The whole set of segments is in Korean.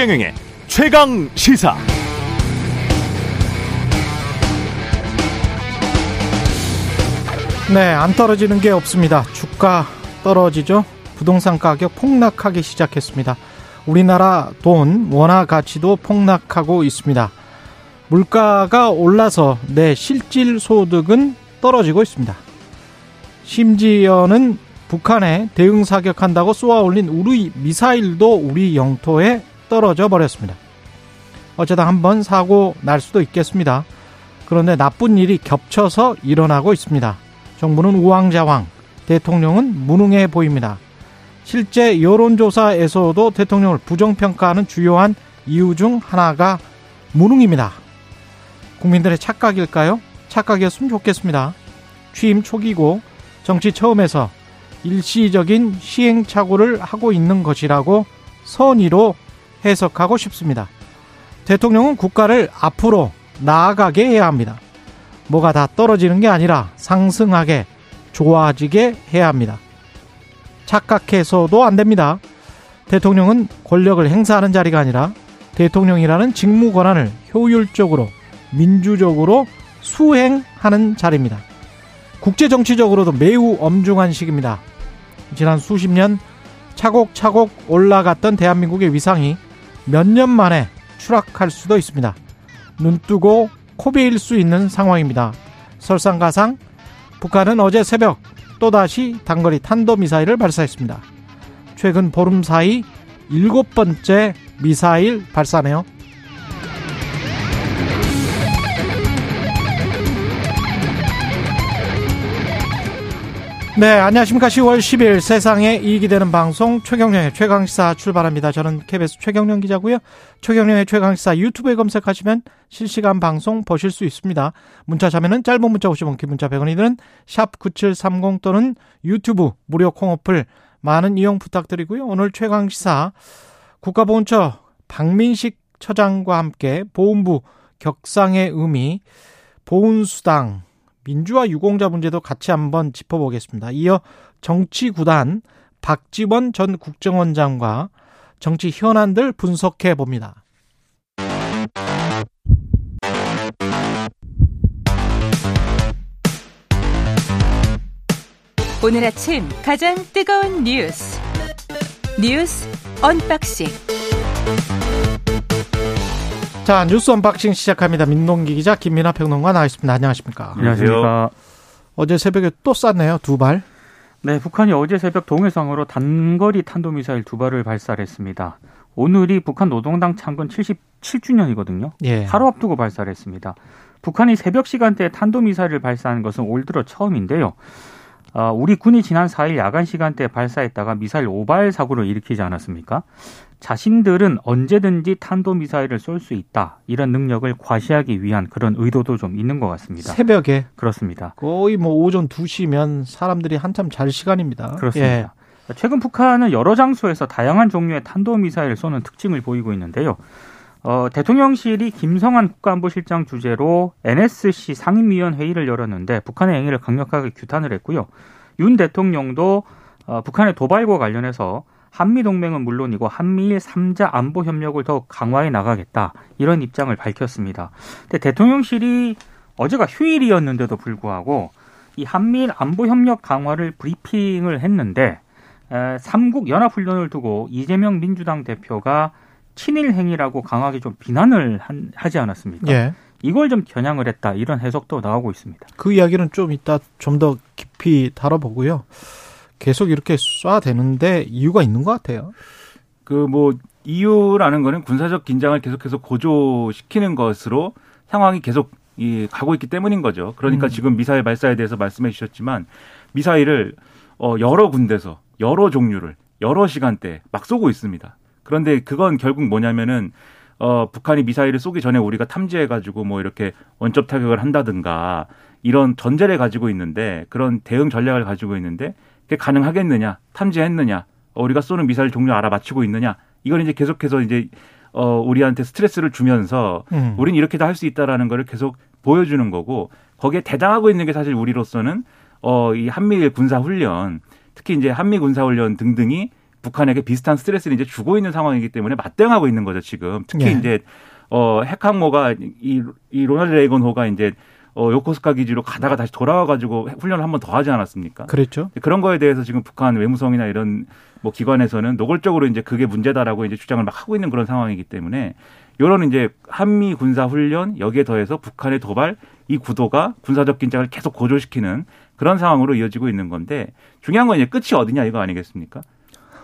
최경영의 최강 시사. 네, 안 떨어지는 게 없습니다. 주가 떨어지죠. 부동산 가격 폭락하기 시작했습니다. 우리나라 돈, 원화 가치도 폭락하고 있습니다. 물가가 올라서 내 실질 소득은 떨어지고 있습니다. 심지어는 북한에 대응 사격한다고 쏘아 올린 우리 미사일도 우리 영토에 떨어져 버렸습니다. 어쩌다 한번 사고 날 수도 있겠습니다. 그런데 나쁜 일이 겹쳐서 일어나고 있습니다. 정부는 우왕좌왕, 대통령은 무능해 보입니다. 실제 여론조사에서도 대통령을 부정평가하는 주요한 이유 중 하나가 무능입니다. 국민들의 착각일까요? 착각이었으면 좋겠습니다. 취임 초기고 정치 처음에서 일시적인 시행착오를 하고 있는 것이라고 선의로 해석하고 싶습니다. 대통령은 국가를 앞으로 나아가게 해야 합니다. 뭐가 다 떨어지는 게 아니라 상승하게 좋아지게 해야 합니다. 착각해서도 안 됩니다. 대통령은 권력을 행사하는 자리가 아니라 대통령이라는 직무 권한을 효율적으로 민주적으로 수행하는 자리입니다. 국제 정치적으로도 매우 엄중한 시기입니다. 지난 수십 년 차곡차곡 올라갔던 대한민국의 위상이 몇 년 만에 추락할 수도 있습니다. 눈 뜨고 코베일 수 있는 상황입니다. 설상가상 북한은 어제 새벽 또다시 단거리 탄도미사일을 발사했습니다. 최근 보름 사이 일곱 번째 미사일 발사네요. 네, 안녕하십니까. 10월 10일 세상에 이익이 되는 방송 최경령의 최강시사 출발합니다. 저는 KBS 최경령 기자고요. 최경령의 최강시사 유튜브에 검색하시면 실시간 방송 보실 수 있습니다. 문자 자면은 짧은 문자 50원, 긴 문자 100원이 드는 샵9730 또는 유튜브 무료 콩어플 많은 이용 부탁드리고요. 오늘 최강시사 국가보훈처 박민식 처장과 함께 보훈부 격상의 의미 보훈수당 민주화 유공자 문제도 같이 한번 짚어보겠습니다. 이어 정치구단 박지원 전 국정원장과 정치 현안들 분석해 봅니다. 오늘 아침 가장 뜨거운 뉴스 뉴스 언박싱 자 뉴스 언박싱 시작합니다. 민동기 기자 김민아 평론가 나와 있습니다. 안녕하십니까? 안녕하십니까. 어제 새벽에 또 쐈네요. 두 발. 네, 북한이 어제 새벽 동해상으로 단거리 탄도미사일 두 발을 발사했습니다. 오늘이 북한 노동당 창건 77주년이거든요. 예. 하루 앞두고 발사를 했습니다. 북한이 새벽 시간대에 탄도미사일을 발사한 것은 올 들어 처음인데요. 어, 우리 군이 지난 4일 야간 시간대에 발사했다가 미사일 오발 사고를 일으키지 않았습니까? 자신들은 언제든지 탄도미사일을 쏠 수 있다. 이런 능력을 과시하기 위한 그런 의도도 좀 있는 것 같습니다. 새벽에 그렇습니다. 거의 뭐 오전 2시면 사람들이 한참 잘 시간입니다. 그렇습니다. 예. 최근 북한은 여러 장소에서 다양한 종류의 탄도미사일을 쏘는 특징을 보이고 있는데요. 어, 대통령실이 김성한 국가안보실장 주재로 NSC 상임위원 회의를 열었는데 북한의 행위를 강력하게 규탄을 했고요. 윤 대통령도 어, 북한의 도발과 관련해서 한미 동맹은 물론이고 한미일 3자 안보 협력을 더욱 강화해 나가겠다 이런 입장을 밝혔습니다. 근데 대통령실이 어제가 휴일이었는데도 불구하고 이 한미일 안보 협력 강화를 브리핑을 했는데 에, 삼국 연합 훈련을 두고 이재명 민주당 대표가 친일 행위라고 강하게 좀 비난을 한, 하지 않았습니까? 예. 이걸 좀 겨냥을 했다 이런 해석도 나오고 있습니다. 그 이야기는 좀 이따 좀 더 깊이 다뤄보고요. 계속 이렇게 쏴대는데 이유가 있는 것 같아요. 그 뭐 이유라는 거는 군사적 긴장을 계속해서 고조시키는 것으로 상황이 계속 이 가고 있기 때문인 거죠. 그러니까 음. 지금 미사일 발사에 대해서 말씀해 주셨지만 미사일을 어 여러 군데서 여러 종류를 여러 시간대 막 쏘고 있습니다. 그런데 그건 결국 뭐냐면은 어 북한이 미사일을 쏘기 전에 우리가 탐지해 가지고 뭐 이렇게 원점 타격을 한다든가 이런 전제를 가지고 있는데 그런 대응 전략을 가지고 있는데 그게 가능하겠느냐 탐지했느냐 어, 우리가 쏘는 미사일 종류 알아맞히고 있느냐 이걸 이제 계속해서 이제 어 우리한테 스트레스를 주면서 음. 우리는 이렇게도 할 수 있다라는 거를 계속 보여주는 거고 거기에 대당하고 있는 게 사실 우리로서는 어 이 한미일 군사 훈련 특히 이제 한미 군사 훈련 등등이 북한에게 비슷한 스트레스를 이제 주고 있는 상황이기 때문에 맞대응하고 있는 거죠 지금. 특히 예. 이제 어 핵항모가 이, 이 로널드 레이건호가 이제 어 요코스카 기지로 가다가 다시 돌아와 가지고 훈련을 한 번 더 하지 않았습니까? 그랬죠. 그런 거에 대해서 지금 북한 외무성이나 이런 뭐 기관에서는 노골적으로 이제 그게 문제다라고 이제 주장을 막 하고 있는 그런 상황이기 때문에 요런 이제 한미 군사 훈련 여기에 더해서 북한의 도발 이 구도가 군사적 긴장을 계속 고조시키는 그런 상황으로 이어지고 있는 건데 중요한 건 이제 끝이 어디냐 이거 아니겠습니까?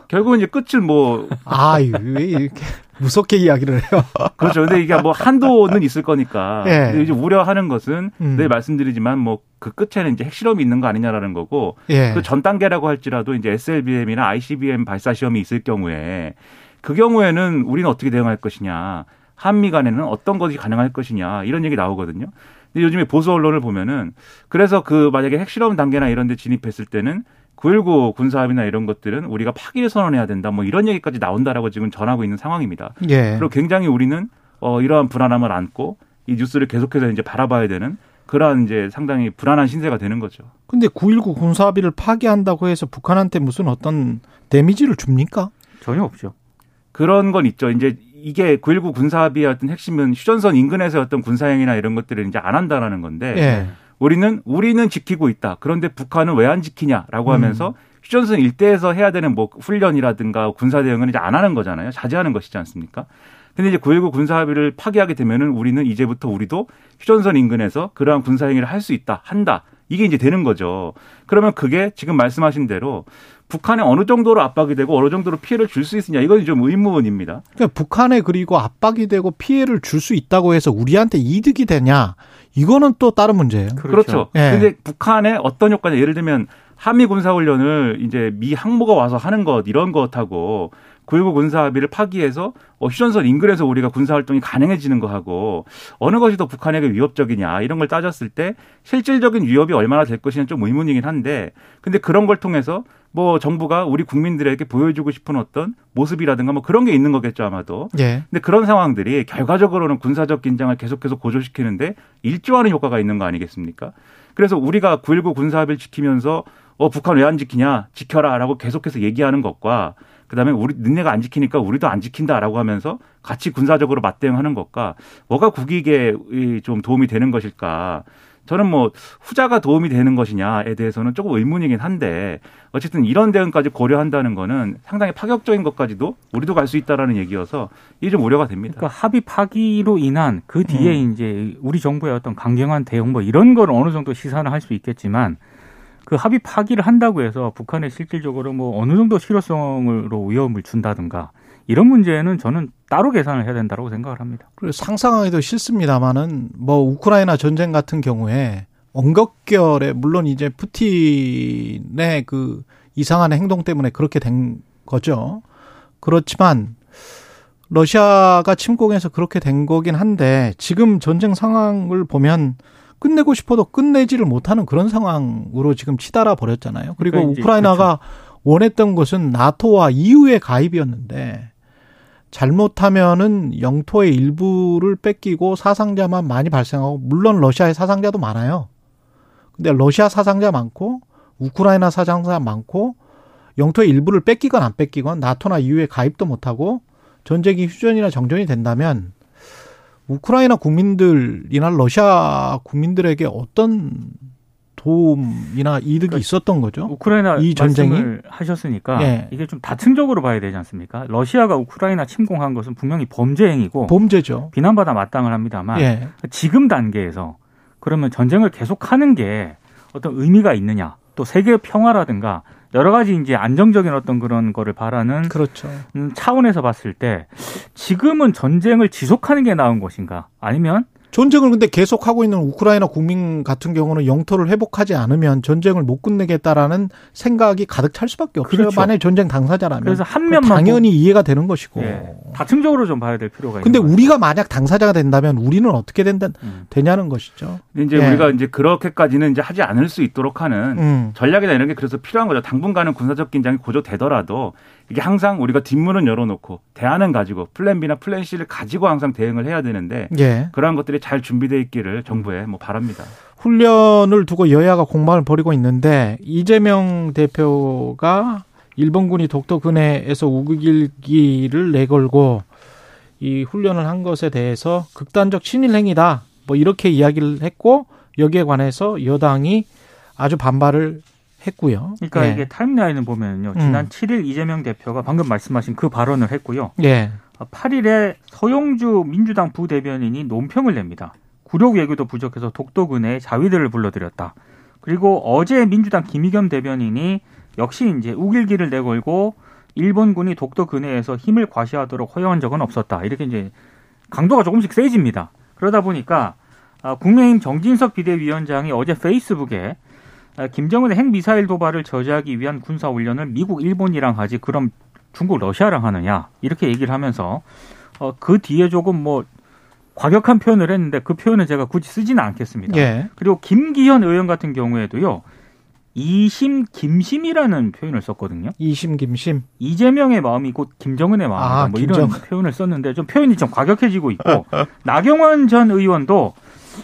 결국은 이제 끝을 뭐 아, 왜 이렇게 무섭게 이야기를 해요? 그렇죠. 근데 이게 뭐 한도는 있을 거니까. 예. 근데 이제 우려하는 것은 음. 늘 말씀드리지만 뭐 그 끝에는 이제 핵실험이 있는 거 아니냐라는 거고 예. 그전 단계라고 할지라도 이제 SLBM이나 ICBM 발사 시험이 있을 경우에 그 경우에는 우리는 어떻게 대응할 것이냐. 한미 간에는 어떤 것이 가능할 것이냐. 이런 얘기 나오거든요. 근데 요즘에 보수 언론을 보면은 그래서 그 만약에 핵실험 단계나 이런 데 진입했을 때는 9.19 군사합의나 이런 것들은 우리가 파기를 선언해야 된다. 뭐 이런 얘기까지 나온다라고 지금 전하고 있는 상황입니다. 예. 그리고 굉장히 우리는 어 이러한 불안함을 안고 이 뉴스를 계속해서 이제 바라봐야 되는 그러한 이제 상당히 불안한 신세가 되는 거죠. 근데 9.19 군사합의를 파기한다고 해서 북한한테 무슨 어떤 데미지를 줍니까? 전혀 없죠. 그런 건 있죠. 이제 이게 9.19 군사합의의 어떤 핵심은 휴전선 인근에서 어떤 군사행위나 이런 것들을 이제 안 한다라는 건데 예. 우리는 우리는 지키고 있다. 그런데 북한은 왜 안 지키냐라고 음. 하면서 휴전선 일대에서 해야 되는 뭐 훈련이라든가 군사 대응은 이제 안 하는 거잖아요. 자제하는 것이지 않습니까? 근데 이제 9.19 군사합의를 파기하게 되면은 우리는 이제부터 우리도 휴전선 인근에서 그러한 군사행위를 할 수 있다, 한다. 이게 이제 되는 거죠. 그러면 그게 지금 말씀하신 대로 북한에 어느 정도로 압박이 되고 어느 정도로 피해를 줄 수 있느냐 이건 좀 의문입니다. 그러니까 북한에 그리고 압박이 되고 피해를 줄 수 있다고 해서 우리한테 이득이 되냐? 이거는 또 다른 문제예요. 그렇죠. 예. 근데 북한의 어떤 효과냐 예를 들면 한미 군사 훈련을 이제 미 항모가 와서 하는 것 이런 것하고 9.19 군사 합의를 파기해서 어, 휴전선 인근에서 우리가 군사 활동이 가능해지는 거하고 어느 것이 더 북한에게 위협적이냐 이런 걸 따졌을 때 실질적인 위협이 얼마나 될 것이냐 좀 의문이긴 한데 근데 그런 걸 통해서 뭐 정부가 우리 국민들에게 보여주고 싶은 어떤 모습이라든가 뭐 그런 게 있는 거겠죠 아마도 예. 근데 그런 상황들이 결과적으로는 군사적 긴장을 계속해서 고조시키는데 일조하는 효과가 있는 거 아니겠습니까? 그래서 우리가 9.19 군사합의를 지키면서 어 북한 왜 안 지키냐 지켜라라고 계속해서 얘기하는 것과 그다음에 우리 너네가 안 지키니까 우리도 안 지킨다라고 하면서 같이 군사적으로 맞대응하는 것과 뭐가 국익에 이좀 도움이 되는 것일까? 저는 뭐 후자가 도움이 되는 것이냐에 대해서는 조금 의문이긴 한데 어쨌든 이런 대응까지 고려한다는 거는 상당히 파격적인 것까지도 우리도 갈 수 있다라는 얘기여서 이게 좀 우려가 됩니다. 그러니까 합의 파기로 인한 그 뒤에 음. 이제 우리 정부의 어떤 강경한 대응 뭐 이런 걸 어느 정도 시사는 할수 있겠지만 그 합의 파기를 한다고 해서 북한에 실질적으로 뭐 어느 정도 실효성으로 위험을 준다든가 이런 문제는 저는 따로 계산을 해야 된다고 생각을 합니다. 상상하기도 싫습니다만은 뭐 우크라이나 전쟁 같은 경우에 언급결에 물론 이제 푸틴의 그 이상한 행동 때문에 그렇게 된 거죠. 그렇지만 러시아가 침공해서 그렇게 된 거긴 한데 지금 전쟁 상황을 보면 끝내고 싶어도 끝내지를 못하는 그런 상황으로 지금 치달아 버렸잖아요. 그리고 그러니까 우크라이나가 원했던 것은 나토와 EU의 가입이었는데 잘못하면은 영토의 일부를 뺏기고 사상자만 많이 발생하고 물론 러시아의 사상자도 많아요. 근데 러시아 사상자 많고 우크라이나 사상자 많고 영토의 일부를 뺏기건 안 뺏기건 나토나 EU에 가입도 못하고 전쟁이 휴전이나 정전이 된다면 우크라이나 국민들이나 러시아 국민들에게 어떤 도움이나 이득이 있었던 거죠. 우크라이나 이 전쟁이? 하셨으니까 예. 이게 좀 다층적으로 봐야 되지 않습니까? 러시아가 우크라이나 침공한 것은 분명히 범죄 행위고 범죄죠. 비난받아 마땅을 합니다만 예. 지금 단계에서 그러면 전쟁을 계속하는 게 어떤 의미가 있느냐? 또 세계 평화라든가 여러 가지 이제 안정적인 어떤 그런 거를 바라는 그렇죠. 음, 차원에서 봤을 때 지금은 전쟁을 지속하는 게 나은 것인가? 아니면 전쟁을 근데 계속하고 있는 우크라이나 국민 같은 경우는 영토를 회복하지 않으면 전쟁을 못 끝내겠다라는 생각이 가득 찰 수밖에 없어요. 그렇죠. 만약 전쟁 당사자라면. 그래서 한 면만 당연히 이해가 되는 것이고. 예, 다층적으로 좀 봐야 될 필요가 근데 있는 것 우리가 만약 당사자가 된다면 우리는 어떻게 된다, 음. 되냐는 것이죠. 근데 이제 예. 우리가 이제 그렇게까지는 이제 하지 않을 수 있도록 하는 음. 전략이나 이런 게 그래서 필요한 거죠. 당분간은 군사적 긴장이 고조되더라도 이게 항상 우리가 뒷문은 열어놓고 대안은 가지고 플랜 B나 플랜 C를 가지고 항상 대응을 해야 되는데 예. 그러한 것들이 잘 준비되어 있기를 정부에 뭐 바랍니다. 훈련을 두고 여야가 공방을 벌이고 있는데 이재명 대표가 일본군이 독도 근해에서 우길기를 내걸고 이 훈련을 한 것에 대해서 극단적 친일 행위다. 뭐 이렇게 이야기를 했고 여기에 관해서 여당이 아주 반발을 했고요. 그러니까 예. 이게 타임라인을 보면요. 지난 음. 7일 이재명 대표가 방금 말씀하신 그 발언을 했고요. 예. 8일에 서용주 민주당 부대변인이 논평을 냅니다. 구력 외교도 부족해서 독도 근해에 자위대를 불러들였다. 그리고 어제 민주당 김의겸 대변인이 역시 이제 우길기를 내걸고 일본군이 독도 근해에서 힘을 과시하도록 허용한 적은 없었다. 이렇게 이제 강도가 조금씩 세집니다. 그러다 보니까 아, 국민의힘 정진석 비대위원장이 어제 페이스북에 아, 김정은의 핵 미사일 도발을 저지하기 위한 군사 훈련을 미국, 일본이랑 하지 그럼 중국, 러시아랑 하느냐 이렇게 얘기를 하면서 어, 그 뒤에 조금 뭐 과격한 표현을 했는데 그 표현은 제가 굳이 쓰지는 않겠습니다. 예. 그리고 김기현 의원 같은 경우에도요. 이심 김심이라는 표현을 썼거든요. 이심 김심. 이재명의 마음이 곧 김정은의 마음이다. 아, 뭐 김정- 이런 표현을 썼는데 좀 표현이 좀 과격해지고 있고 나경원 전 의원도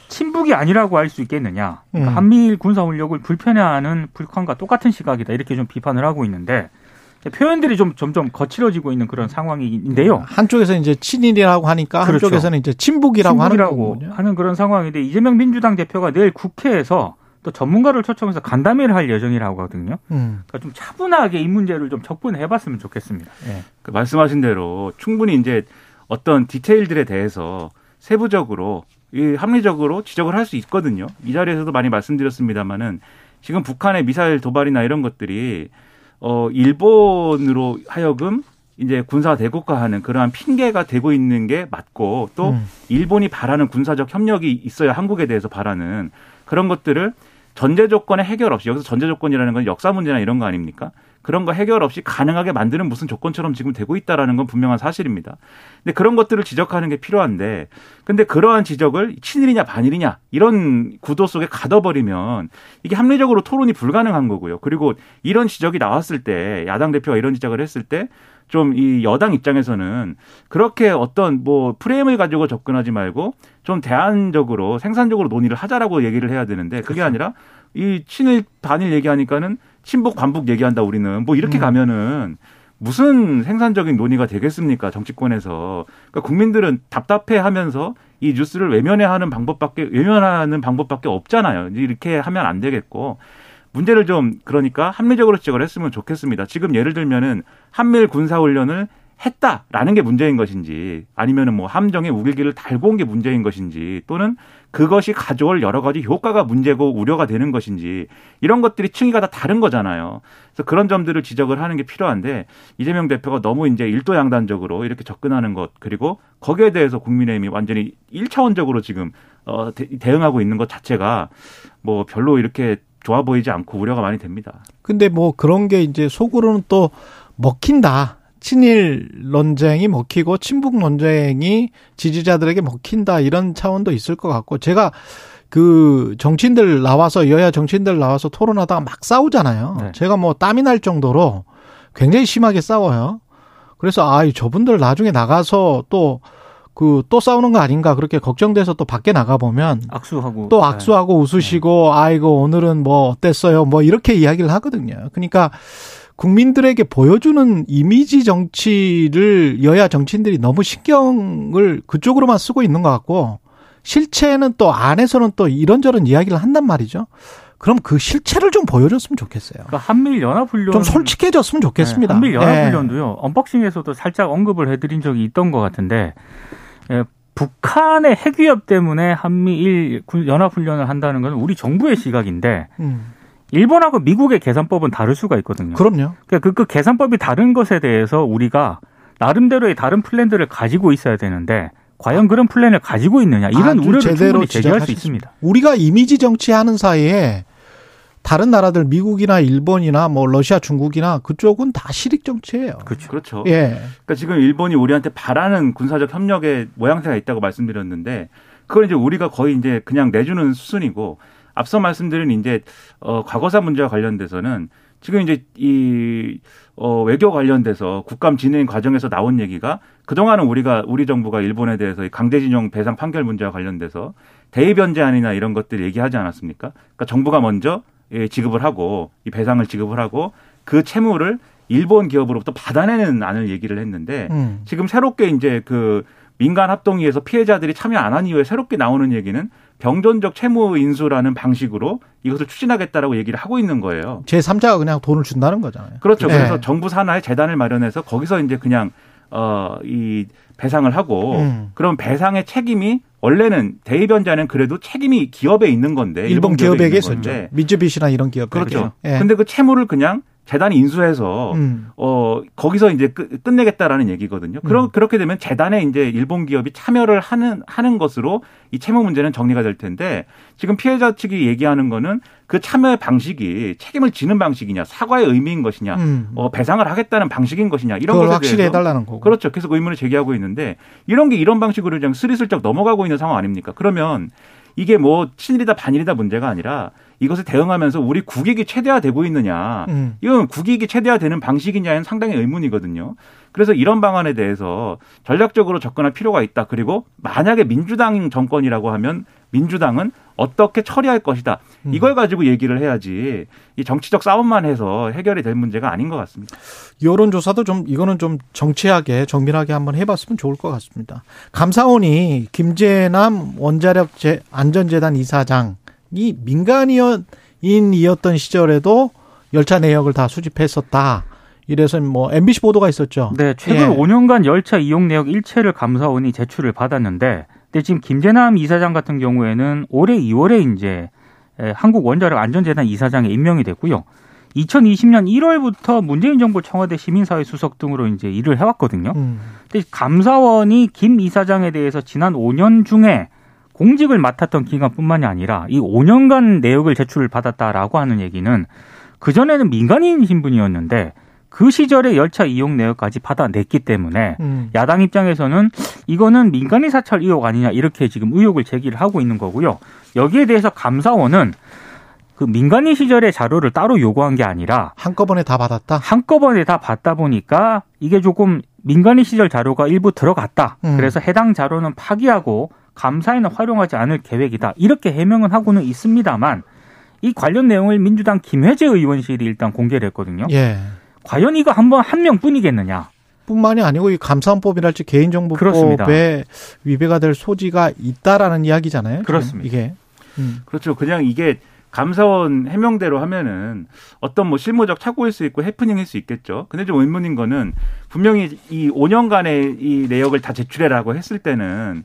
친북이 아니라고 할 수 있겠느냐. 그러니까 음. 한미일 군사 훈력을 불편해하는 북한과 똑같은 시각이다. 이렇게 좀 비판을 하고 있는데 표현들이 좀 점점 거칠어지고 있는 그런 상황인데요. 한쪽에서 이제 친일이라고 하니까 그렇죠. 한쪽에서는 이제 친북이라고 하는 친북이라고 거군요. 하는 그런 상황인데 이재명 민주당 대표가 내일 국회에서 또 전문가를 초청해서 간담회를 할 예정이라고 하거든요. 음. 그러니까 좀 차분하게 이 문제를 좀 접근해봤으면 좋겠습니다. 예. 그 말씀하신 대로 충분히 이제 어떤 디테일들에 대해서 세부적으로 이 합리적으로 지적을 할 수 있거든요. 이 자리에서도 많이 말씀드렸습니다만은 지금 북한의 미사일 도발이나 이런 것들이 어 일본으로 하여금 이제 군사 대국화하는 그러한 핑계가 되고 있는 게 맞고 또 음. 일본이 바라는 군사적 협력이 있어야 한국에 대해서 바라는 그런 것들을 전제 조건의 해결 없이 여기서 전제 조건이라는 건 역사 문제나 이런 거 아닙니까? 그런 거 해결 없이 가능하게 만드는 무슨 조건처럼 지금 되고 있다라는 건 분명한 사실입니다. 근데 그런 것들을 지적하는 게 필요한데 근데 그러한 지적을 친일이냐 반일이냐 이런 구도 속에 가둬버리면 이게 합리적으로 토론이 불가능한 거고요. 그리고 이런 지적이 나왔을 때 야당 대표가 이런 지적을 했을 때 좀 이 여당 입장에서는 그렇게 어떤 뭐 프레임을 가지고 접근하지 말고 좀 대안적으로 생산적으로 논의를 하자라고 얘기를 해야 되는데 그게 아니라 이 친일 반일 얘기하니까는 친북 반북 얘기한다 우리는. 뭐 이렇게 음. 가면은 무슨 생산적인 논의가 되겠습니까 정치권에서? 그러니까 국민들은 답답해하면서 이 뉴스를 외면해 하는 방법밖에 외면하는 방법밖에 없잖아요. 이렇게 하면 안 되겠고. 문제를 좀 그러니까 합리적으로 지적을 했으면 좋겠습니다. 지금 예를 들면은 한미일 군사훈련을 했다라는 게 문제인 것인지 아니면은 뭐 함정에 우길기를 달고 온 게 문제인 것인지 또는 그것이 가져올 여러 가지 효과가 문제고 우려가 되는 것인지 이런 것들이 층위가 다 다른 거잖아요. 그래서 그런 점들을 지적을 하는 게 필요한데 이재명 대표가 너무 이제 일도 양단적으로 이렇게 접근하는 것 그리고 거기에 대해서 국민의힘이 완전히 일차원적으로 지금 어 대- 대응하고 있는 것 자체가 뭐 별로 이렇게 좋아 보이지 않고 우려가 많이 됩니다. 근데 뭐 그런 게 이제 속으로는 또 먹힌다. 친일 논쟁이 먹히고 친북 논쟁이 지지자들에게 먹힌다 이런 차원도 있을 것 같고 제가 그 정치인들 나와서 여야 정치인들 나와서 토론하다가 막 싸우잖아요. 네. 제가 뭐 땀이 날 정도로 굉장히 심하게 싸워요. 그래서 아, 이 저분들 나중에 나가서 또 그 또 싸우는 거 아닌가 그렇게 걱정돼서 또 밖에 나가 보면 악수하고 또 네. 악수하고 웃으시고 아이고 오늘은 뭐 어땠어요 뭐 이렇게 이야기를 하거든요. 그러니까 국민들에게 보여주는 이미지 정치를 여야 정치인들이 너무 신경을 그쪽으로만 쓰고 있는 것 같고 실체는 또 안에서는 또 이런저런 이야기를 한단 말이죠. 그럼 그 실체를 좀 보여줬으면 좋겠어요. 그러니까 한미일 연합훈련 좀 솔직해졌으면 좋겠습니다. 네, 한미일 예. 연합훈련도요. 언박싱에서도 살짝 언급을 해드린 적이 있던 것 같은데 예, 북한의 핵 위협 때문에 한미일 군- 연합훈련을 한다는 건 우리 정부의 시각인데 음, 일본하고 미국의 계산법은 다를 수가 있거든요. 그럼요. 그러니까 그, 그 계산법이 다른 것에 대해서 우리가 나름대로의 다른 플랜들을 가지고 있어야 되는데 과연 그런 플랜을 가지고 있느냐 이런 우려를 제대로 충분히 제기할 수. 있습니다. 우리가 이미지 정치하는 사이에 다른 나라들 미국이나 일본이나 뭐 러시아 중국이나 그쪽은 다 실익 정치예요. 그렇죠. 그렇죠. 예. 그러니까 지금 일본이 우리한테 바라는 군사적 협력의 모양새가 있다고 말씀드렸는데 그걸 이제 우리가 거의 이제 그냥 내주는 수순이고 앞서 말씀드린 이제 어 과거사 문제와 관련돼서는 지금 이제 이 어, 외교 관련돼서 국감 진행 과정에서 나온 얘기가 그동안은 우리가 우리 정부가 일본에 대해서 이 강제징용 배상 판결 문제와 관련돼서 대의 변제안이나 이런 것들 얘기하지 않았습니까? 그러니까 정부가 먼저 예, 지급을 하고 이 배상을 지급을 하고 그 채무를 일본 기업으로부터 받아내는 안을 얘기를 했는데 음. 지금 새롭게 이제 그 민간 합동위에서 피해자들이 참여 안 한 이후에 새롭게 나오는 얘기는 병존적 채무 인수라는 방식으로 이것을 추진하겠다라고 얘기를 하고 있는 거예요. 제3자가 그냥 돈을 준다는 거잖아요. 그렇죠. 네. 그래서 정부 산하에 재단을 마련해서 거기서 이제 그냥 어 이 배상을 하고 음. 그럼 배상의 책임이 원래는 대입연자는 그래도 책임이 기업에 있는 건데 일본 기업에 기업에게 있었죠. 미쯔비시나 이런 기업에게. 그렇죠. 예. 근데 그 채무를 그냥 재단이 인수해서 음. 어 거기서 이제 끝, 끝내겠다라는 얘기거든요. 그럼 음. 그렇게 되면 재단에 이제 일본 기업이 참여를 하는 하는 것으로 이 채무 문제는 정리가 될 텐데 지금 피해자 측이 얘기하는 거는 그 참여의 방식이 책임을 지는 방식이냐 사과의 의미인 것이냐 음. 어 배상을 하겠다는 방식인 것이냐 이런 것에 확실히 해달라는 거고. 그렇죠. 계속 의문을 제기하고 있는데 이런 게 이런 방식으로 그냥 스리슬쩍 넘어가고 있는 상황 아닙니까? 그러면 이게 뭐 친일이다 반일이다 문제가 아니라 이것을 대응하면서 우리 국익이 최대화되고 있느냐. 음. 이건 국익이 최대화되는 방식이냐는 상당히 의문이거든요. 그래서 이런 방안에 대해서 전략적으로 접근할 필요가 있다. 그리고 만약에 민주당 정권이라고 하면 민주당은 어떻게 처리할 것이다. 음. 이걸 가지고 얘기를 해야지 이 정치적 싸움만 해서 해결이 될 문제가 아닌 것 같습니다. 여론조사도 좀 이거는 좀 정치하게 정밀하게 한번 해봤으면 좋을 것 같습니다. 감사원이 김재남 원자력 재- 안전재단 이사장 이 민간인이었던 시절에도 열차 내역을 다 수집했었다. 이래서 뭐 MBC 보도가 있었죠. 네, 최근 예. 5년간 열차 이용 내역 일체를 감사원이 제출을 받았는데, 근데 지금 김재남 이사장 같은 경우에는 올해 2월에 이제 에, 한국 원자력 안전재단 이사장에 임명이 됐고요. 2020년 1월부터 문재인 정부 청와대 시민사회 수석 등으로 이제 일을 해왔거든요. 음. 근데 감사원이 김 이사장에 대해서 지난 5년 중에 공직을 맡았던 기간뿐만이 아니라 이 5년간 내역을 제출을 받았다라고 하는 얘기는 그 전에는 민간인 신분이었는데 그 시절에 열차 이용 내역까지 받아냈기 때문에 음. 야당 입장에서는 이거는 민간인 사찰 의혹 아니냐 이렇게 지금 의혹을 제기를 하고 있는 거고요. 여기에 대해서 감사원은 그 민간인 시절의 자료를 따로 요구한 게 아니라 한꺼번에 다 받았다. 한꺼번에 다 받다 보니까 이게 조금 민간인 시절 자료가 일부 들어갔다. 음. 그래서 해당 자료는 파기하고 감사에는 활용하지 않을 계획이다. 이렇게 해명은 하고는 있습니다만 이 관련 내용을 민주당 김혜재 의원실이 일단 공개를 했거든요. 예. 과연 이거 한번 한 명뿐이겠느냐? 뿐만이 아니고 이 감사원법이랄지. 개인정보법에 위배가 될 소지가 있다라는 이야기잖아요. 그렇습니다. 이게. 음. 그렇죠. 그냥 이게 감사원 해명대로 하면은 어떤 뭐 실무적 착오일 수 있고 해프닝일 수 있겠죠. 근데 좀 의문인 거는 분명히 이 5년간의 이 내역을 다 제출해라고 했을 때는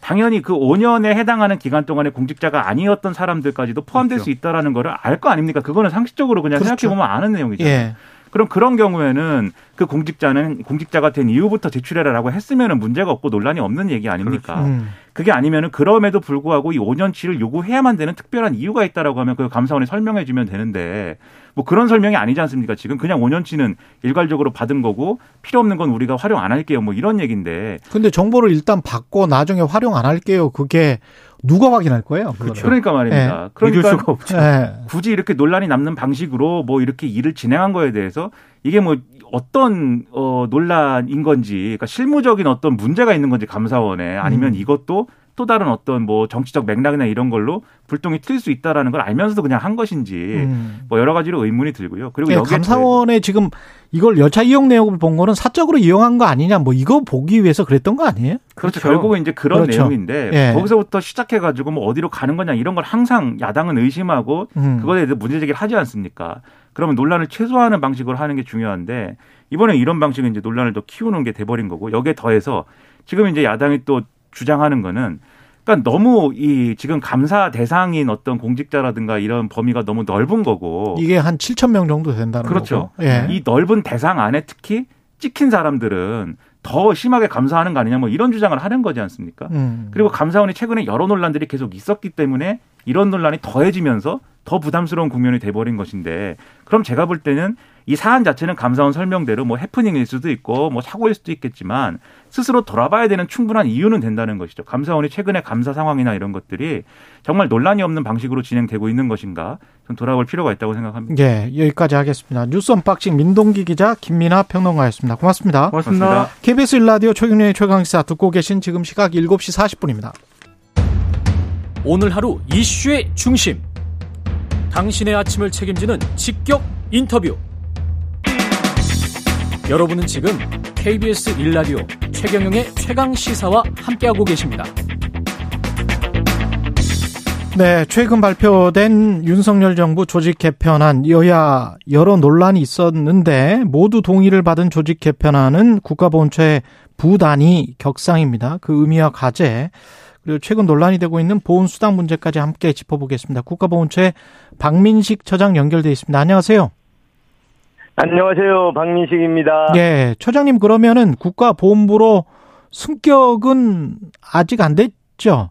당연히 그 5년에 해당하는 기간 동안에 공직자가 아니었던 사람들까지도 포함될 그렇죠. 수 있다라는 거를 알 거 아닙니까? 그거는 상식적으로 그냥 그렇죠. 생각해 보면 아는 내용이죠. 예. 그럼 그런 경우에는 그 공직자는 공직자가 된 이후부터 제출해라라고 했으면은 문제가 없고 논란이 없는 얘기 아닙니까? 음. 그게 아니면은 그럼에도 불구하고 이 5년치를 요구해야만 되는 특별한 이유가 있다라고 하면 그 감사원이 설명해 주면 되는데 뭐 그런 설명이 아니지 않습니까? 지금 그냥 5년치는 일괄적으로 받은 거고 필요 없는 건 우리가 활용 안 할게요. 뭐 이런 얘기인데 근데 정보를 일단 받고 나중에 활용 안 할게요. 그게 누가 확인할 거예요? 그거를? 그러니까 말입니다. 믿을 그러니까 수가 없죠. 예. 굳이 이렇게 논란이 남는 방식으로 뭐 이렇게 일을 진행한 거에 대해서 이게 뭐 어떤 어 논란인 건지 그러니까 실무적인 어떤 문제가 있는 건지 감사원에 아니면 음. 이것도 또 다른 어떤 뭐 정치적 맥락이나 이런 걸로 불똥이 튈 수 있다라는 걸 알면서도 그냥 한 것인지 음. 뭐 여러 가지로 의문이 들고요. 그리고 예, 여기에 감사원에 지금 이걸 열차 이용 내역을 본 거는 사적으로 이용한 거 아니냐 뭐 이거 보기 위해서 그랬던 거 아니에요? 그렇죠. 그렇죠. 결국은 이제 그런 그렇죠. 내용인데 예. 거기서부터 시작해 가지고 뭐 어디로 가는 거냐 이런 걸 항상 야당은 의심하고 음. 그거에 대해서 문제 제기를 하지 않습니까? 그러면 논란을 최소화하는 방식으로 하는 게 중요한데 이번에 이런 방식은 이제 논란을 더 키우는 게 돼버린 거고 여기에 더해서 지금 이제 야당이 또 주장하는 거는 그러니까 너무 이 지금 감사 대상인 어떤 공직자라든가 이런 범위가 너무 넓은 거고 이게 한 7천 명 정도 된다는 그렇죠. 거고. 예. 이 넓은 대상 안에 특히 찍힌 사람들은 더 심하게 감사하는 거 아니냐 뭐 이런 주장을 하는 거지 않습니까? 음. 그리고 감사원이 최근에 여러 논란들이 계속 있었기 때문에 이런 논란이 더해지면서 더 부담스러운 국면이 돼버린 것인데 그럼 제가 볼 때는 이 사안 자체는 감사원 설명대로 뭐 해프닝일 수도 있고 뭐 사고일 수도 있겠지만 스스로 돌아봐야 되는 충분한 이유는 된다는 것이죠. 감사원이 최근에 감사 상황이나 이런 것들이 정말 논란이 없는 방식으로 진행되고 있는 것인가 좀 돌아볼 필요가 있다고 생각합니다. 예, 여기까지 하겠습니다. 뉴스 언박싱 민동기 기자 김민아 평론가였습니다. 고맙습니다. 고맙습니다. 고맙습니다. KBS 일라디오 최경영의 최강시사 듣고 계신 지금 시각 7시 40분입니다. 오늘 하루 이슈의 중심. 당신의 아침을 책임지는 직격 인터뷰. 여러분은 지금 KBS 1라디오 최경영의 최강 시사와 함께하고 계십니다. 네, 최근 발표된 윤석열 정부 조직 개편안 여야 여러 논란이 있었는데 모두 동의를 받은 조직 개편안은 국가보훈처의 부단위 격상입니다. 그 의미와 과제 그리고 최근 논란이 되고 있는 보훈 수당 문제까지 함께 짚어보겠습니다. 국가보훈처의 박민식 처장 연결돼 있습니다. 안녕하세요. 안녕하세요. 박민식입니다. 예, 처장님 그러면은 국가보훈부로 승격은 아직 안 됐죠?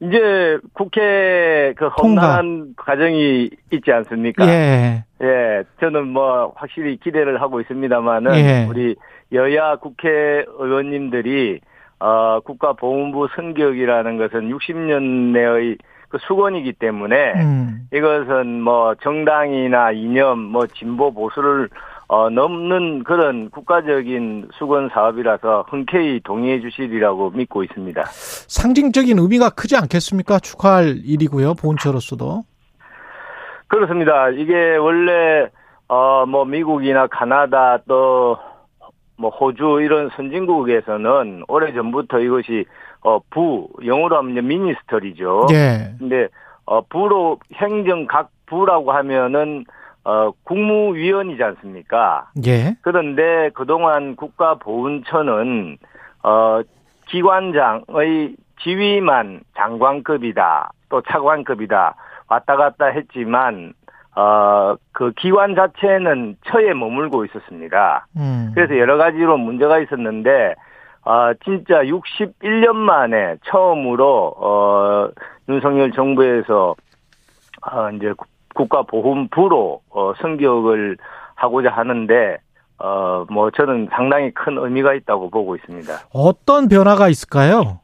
이제 국회 그 험난한 과정이 있지 않습니까? 예. 예, 저는 뭐 확실히 기대를 하고 있습니다만은 예. 우리 여야 국회의원님들이 어 국가보훈부 승격이라는 것은 60년 내의 그 수건이기 때문에 음. 이것은 뭐 정당이나 이념 뭐 진보 보수를 어 넘는 그런 국가적인 수건 사업이라서 흔쾌히 동의해 주시리라고 믿고 있습니다. 상징적인 의미가 크지 않겠습니까? 축하할 일이고요. 보훈처로서도. 그렇습니다. 이게 원래 어 뭐 미국이나 카나다 또 뭐 호주 이런 선진국에서는 오래 전부터 이것이 어 부 영어로 하면 미니스터리죠. 예. 근데 어 부로 행정 각 부라고 하면은 어 국무위원이지 않습니까? 예. 그런데 그동안 국가보훈처는 어 기관장의 지위만 장관급이다 또 차관급이다 왔다 갔다 했지만 어 그 기관 자체는 처에 머물고 있었습니다. 음. 그래서 여러 가지로 문제가 있었는데 아 진짜 61년 만에 처음으로 어 윤석열 정부에서 어 이제 국가보훈부로 어 승격을 하고자 하는데 어 뭐 저는 상당히 큰 의미가 있다고 보고 있습니다. 어떤 변화가 있을까요?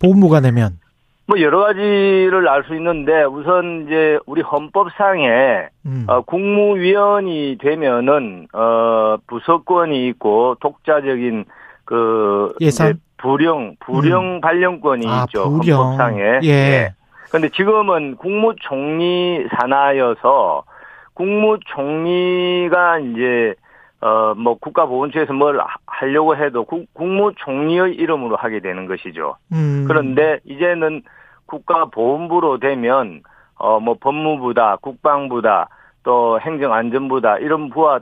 보훈부가 되면. 뭐 여러 가지를 알 수 있는데 우선 이제 우리 헌법상에 음. 어, 국무위원이 되면은 어 부서권이 있고 독자적인 그 예산? 이제 부령 부령 발령권이 아, 있죠 부령. 헌법상에. 예. 근데 지금은 국무총리 산하여서 국무총리가 이제 어 뭐 국가보훈처에서 뭘 하- 하려고 해도 국, 국무총리의 이름으로 하게 되는 것이죠. 음. 그런데 이제는 국가보훈부로 되면 어뭐 법무부다, 국방부다, 또 행정안전부다 이런 부와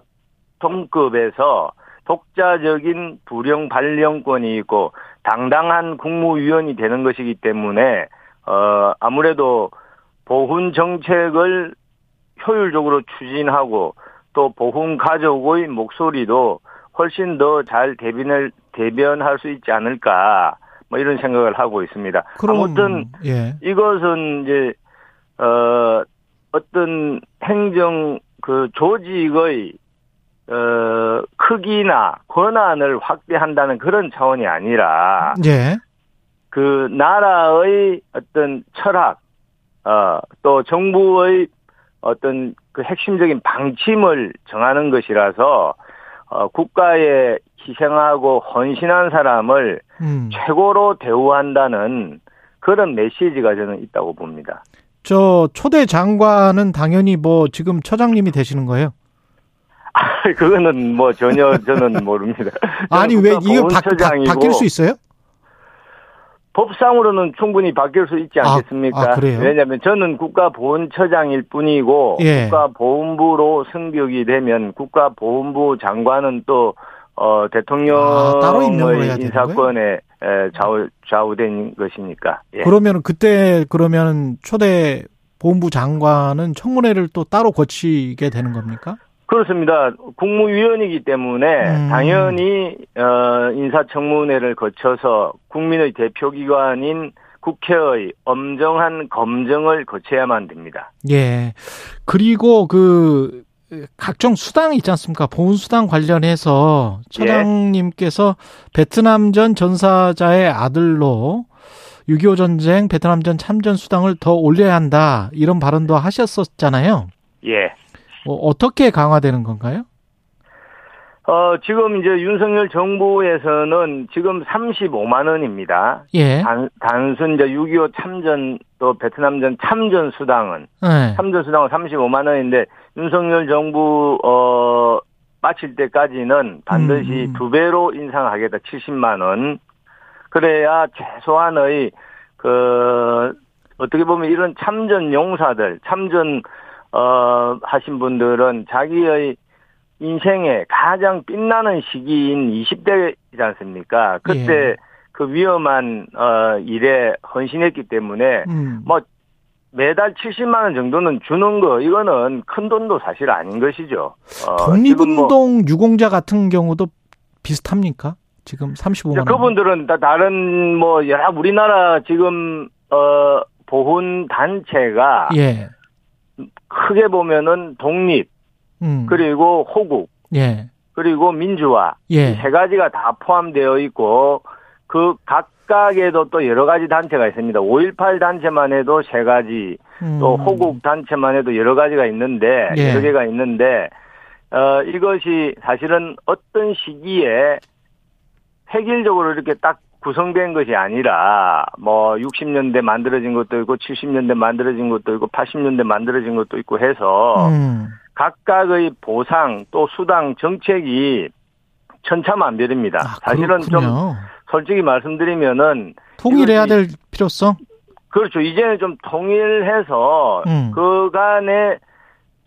동급에서 독자적인 부령 발령권이 있고 당당한 국무위원이 되는 것이기 때문에 어 아무래도 보훈 정책을 효율적으로 추진하고 또 보훈 가족의 목소리도 훨씬 더 잘 대변을 대변할 수 있지 않을까 뭐 이런 생각을 하고 있습니다. 그럼 아무튼 예. 이것은 이제 어 어떤 행정 그 조직의 어 크기나 권한을 확대한다는 그런 차원이 아니라 예. 그 나라의 어떤 철학 어 또 정부의 어떤 그 핵심적인 방침을 정하는 것이라서 어 국가에 희생하고 헌신한 사람을 음. 최고로 대우한다는 그런 메시지가 저는 있다고 봅니다. 저 초대 장관은 당연히 뭐 지금 처장님이 되시는 거예요? 그거는 뭐 전혀 저는 모릅니다. 아니 왜 이거 바, 바, 바뀔 수 있어요? 법상으로는 충분히 바뀔 수 있지 아, 않겠습니까? 아, 그래요? 왜냐하면 저는 국가보훈처장일 뿐이고 예. 국가보훈부로 승격이 되면 국가보훈부 장관은 또 어, 아, 대통령의 되는 인사권에 에, 좌우 좌우된 것이니까. 예. 그러면은 그때 그러면 초대 보훈부 장관은 청문회를 또 따로 거치게 되는 겁니까? 그렇습니다. 국무위원이기 때문에 음. 당연히 어, 인사청문회를 거쳐서 국민의 대표기관인 국회의 엄정한 검증을 거쳐야만 됩니다. 예. 그리고 그 각종 수당 있지 않습니까? 보훈 수당 관련해서 처장님께서 베트남 전 전사자의 아들로 6.25 전쟁 베트남 전 참전 수당을 더 올려야 한다 이런 발언도 하셨었잖아요. 예. 어, 어떻게 강화되는 건가요? 어, 지금 이제 윤석열 정부에서는 지금 35만 원입니다. 예. 단, 단순 이제 6.25 참전 또 베트남전 참전 수당은 네. 참전 수당은 35만 원인데 윤석열 정부 어 마칠 때까지는 반드시 음. 두 배로 인상하겠다. 70만 원. 그래야 최소한의 그 어떻게 보면 이런 참전 용사들, 참전 어 하신 분들은 자기의 인생의 가장 빛나는 시기인 20대이지 않습니까? 그때 예. 그 위험한 어 일에 헌신했기 때문에 음. 뭐 매달 70만 원 정도는 주는 거 이거는 큰 돈도 사실 아닌 것이죠. 어, 지금 뭐 독립운동 유공자 같은 경우도 비슷합니까? 지금 35만 이제 원. 그분들은 다 다른 뭐 여러 우리나라 지금 어 보훈 단체가 예. 크게 보면은 독립 음. 그리고 호국 예. 그리고 민주화 예. 이세 가지가 다 포함되어 있고 그 각각에도 또 여러 가지 단체가 있습니다. 5.18 단체만 해도 세 가지 음. 또 호국 단체만 해도 여러 가지가 있는데 예. 여러 개가 있는데 어 이것이 사실은 어떤 시기에 획일적으로 이렇게 딱 구성된 것이 아니라 뭐 60년대 만들어진 것도 있고 70년대 만들어진 것도 있고 80년대 만들어진 것도 있고 해서 음. 각각의 보상 또 수당 정책이 천차만별입니다. 아, 사실은 좀. 솔직히 말씀드리면은 통일해야 될 필요성? 그렇죠. 이제는 좀 통일해서 음. 그간의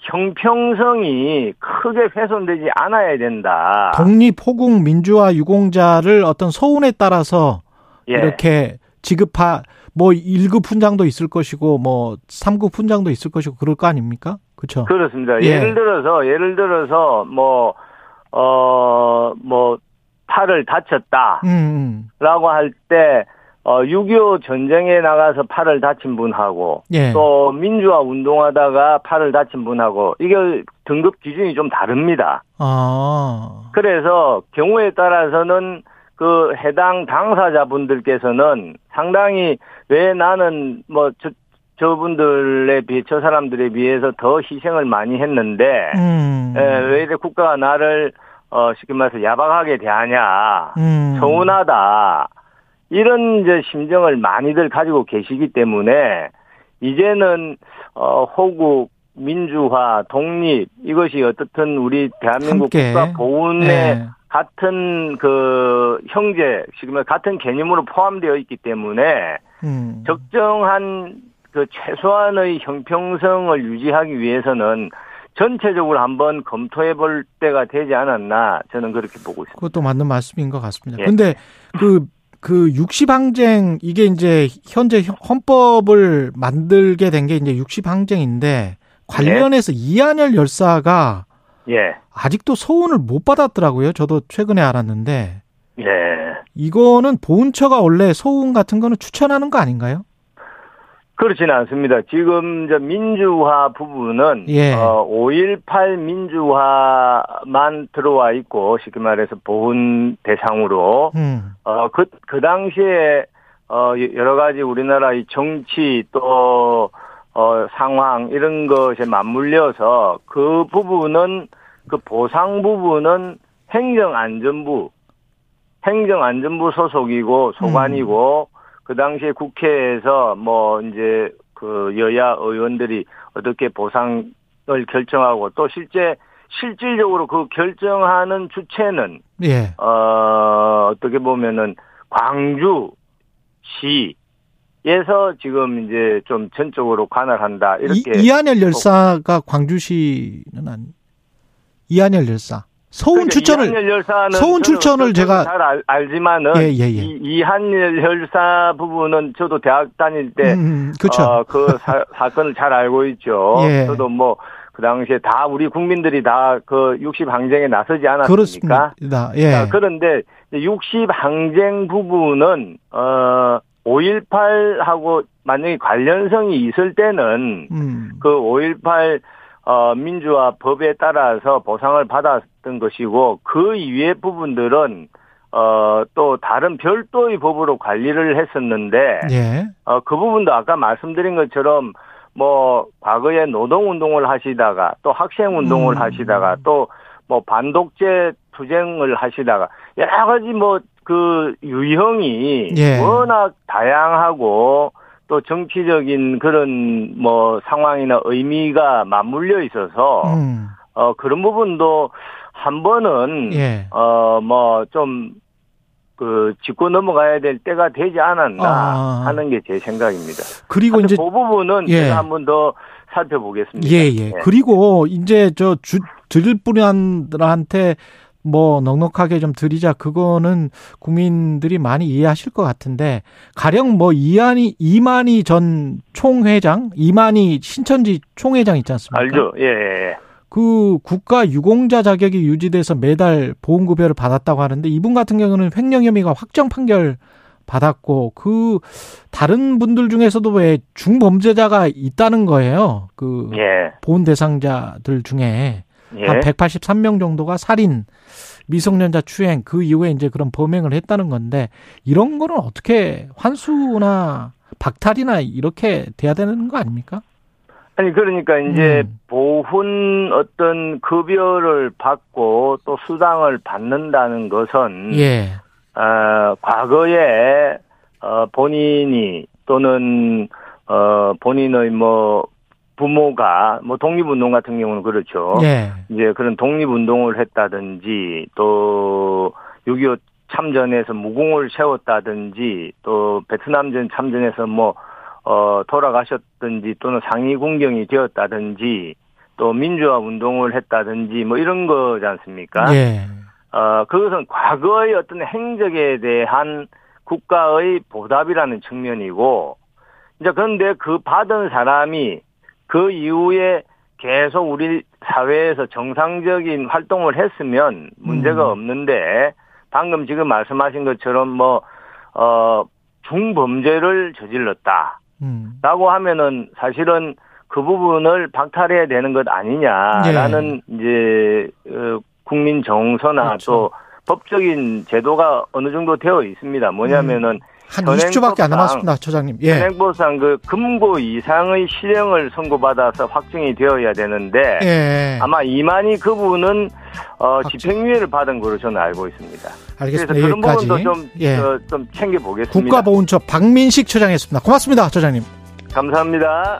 형평성이 크게 훼손되지 않아야 된다. 독립, 호국, 민주화, 유공자를 어떤 서운에 따라서 예. 이렇게 지급하 뭐 1급 훈장도 있을 것이고 뭐 3급 훈장도 있을 것이고 그럴 거 아닙니까? 그렇죠? 그렇습니다. 예. 예를 들어서 예를 들어서 뭐 어, 뭐, 팔을 다쳤다. 음, 음. 라고 할 때, 어, 6.25 전쟁에 나가서 팔을 다친 분하고, 예. 또 민주화 운동하다가 팔을 다친 분하고, 이게 등급 기준이 좀 다릅니다. 아. 그래서 경우에 따라서는 그 해당 당사자분들께서는 상당히 왜 나는 뭐 저, 저분들에 비해, 저 사람들에 비해서 더 희생을 많이 했는데, 음. 예, 왜 이래 국가가 나를, 어, 쉽게 말해서 야박하게 대하냐, 음. 서운하다, 이런 이제 심정을 많이들 가지고 계시기 때문에, 이제는, 어, 호국, 민주화, 독립, 이것이 어떻든 우리 대한민국 함께. 국가 보훈의 예. 같은 그 형제, 지금 같은 개념으로 포함되어 있기 때문에, 음. 적정한 그 최소한의 형평성을 유지하기 위해서는 전체적으로 한번 검토해 볼 때가 되지 않았나 저는 그렇게 보고 있습니다. 그것도 맞는 말씀인 것 같습니다. 예. 근데 그, 그 60항쟁, 이게 이제 현재 헌법을 만들게 된 게 이제 60항쟁인데 관련해서 이한열 열사가 예, 아직도 소원을 못 받았더라고요. 저도 최근에 알았는데 예. 이거는 보훈처가 원래 소원 같은 거는 추천하는 거 아닌가요? 그렇지는 않습니다. 지금 저 민주화 부분은 예. 어, 5.18 민주화만 들어와 있고 쉽게 말해서 보훈 대상으로 음. 어, 그, 그 당시에, 어, 여러 가지 우리나라 의 정치 또, 어, 상황, 이런 것에 맞물려서 그 부분은, 그 보상 부분은 행정안전부, 행정안전부 소속이고 소관이고, 그 당시에 국회에서 뭐, 이제 그 여야 의원들이 어떻게 보상을 결정하고 또 실제, 실질적으로 그 결정하는 주체는 예. 어, 어떻게 보면은 광주시에서 지금 이제 좀 전적으로 관할한다. 이렇게. 이, 이한열 열사가 광주시는 아니 이한열 열사 서운 그러니까 추천을 서운 출전을 제가- 잘 알, 알지만은 예, 예, 예. 이, 이한열 열사 부분은 저도 대학 다닐 때 음, 그렇죠. 어, 그 사, 사건을 잘 알고 있죠. 예. 저도 뭐 그 당시에 다 우리 국민들이 다 그 60 항쟁에 나서지 않았습니까? 그렇습니다. 예. 자, 그런데 60 항쟁 부분은 어 5.18하고 만약에 관련성이 있을 때는 음. 그5.18 어, 민주화 법에 따라서 보상을 받았던 것이고 그 이외의 부분들은 어, 또 다른 별도의 법으로 관리를 했었는데 예. 어, 그 부분도 아까 말씀드린 것처럼 뭐 과거에 노동 운동을 하시다가 또 학생 운동을 음. 하시다가 또 뭐 반독재 투쟁을 하시다가 여러 가지 뭐 그 유형이 예. 워낙 다양하고 또 정치적인 그런 뭐 상황이나 의미가 맞물려 있어서 음. 어 그런 부분도 한 번은 예. 어뭐 좀 그 짚고 넘어가야 될 때가 되지 않았나 아. 하는 게 제 생각입니다. 그리고 이제 그 부분은 예. 제가 한 번 더 살펴보겠습니다. 예, 예. 그리고 이제 저 주, 드릴 분들한테 뭐 넉넉하게 좀 드리자 그거는 국민들이 많이 이해하실 것 같은데 가령 뭐 이한이 이만희 전 총회장, 이만희 신천지 총회장 있지 않습니까? 알죠? 예, 예, 예. 그 국가 유공자 자격이 유지돼서 매달 보험급여를 받았다고 하는데 이분 같은 경우는 횡령 혐의가 확정 판결 받았고 그 다른 분들 중에서도 왜 중범죄자가 있다는 거예요. 그 예. 보훈 대상자들 중에 예. 한 183명 정도가 살인, 미성년자 추행 그 이후에 이제 그런 범행을 했다는 건데 이런 거는 어떻게 환수나 박탈이나 이렇게 돼야 되는 거 아닙니까? 아니 그러니까 이제 음. 보훈 어떤 급여를 받고 또 수당을 받는다는 것은 예. 어, 과거에 어, 본인이 또는 어, 본인의 뭐 부모가 뭐 독립운동 같은 경우는 그렇죠. 예. 이제 그런 독립운동을 했다든지 또 6.25 참전에서 무공을 세웠다든지 또 베트남전 참전에서 뭐, 어, 돌아가셨든지 또는 상위 군경이 되었다든지 또 민주화 운동을 했다든지 뭐 이런 거지 않습니까? 예. 어, 그것은 과거의 어떤 행적에 대한 국가의 보답이라는 측면이고, 이제 그런데 그 받은 사람이 그 이후에 계속 우리 사회에서 정상적인 활동을 했으면 문제가 음. 없는데, 방금 지금 말씀하신 것처럼 뭐, 어, 중범죄를 저질렀다. 음. 라고 하면은 사실은 그 부분을 박탈해야 되는 것 아니냐라는 이제 어, 국민 정서나 예. 그렇죠. 또 법적인 제도가 어느 정도 되어 있습니다. 뭐냐면은 한 현행법상- 20초밖에 안 남았습니다, 처장님. 예. 현행법상 그 금고 이상의 실형을 선고받아서 확정이 되어야 되는데 예. 아마 이만희 그분은 어, 확정. 집행유예를 받은 거로 저는 알고 있습니다. 알겠습니다. 그래서 그런 여기까지. 부분도 좀, 예. 어, 좀 챙겨보겠습니다. 국가보훈처 박민식 처장이었습니다. 고맙습니다, 처장님. 감사합니다.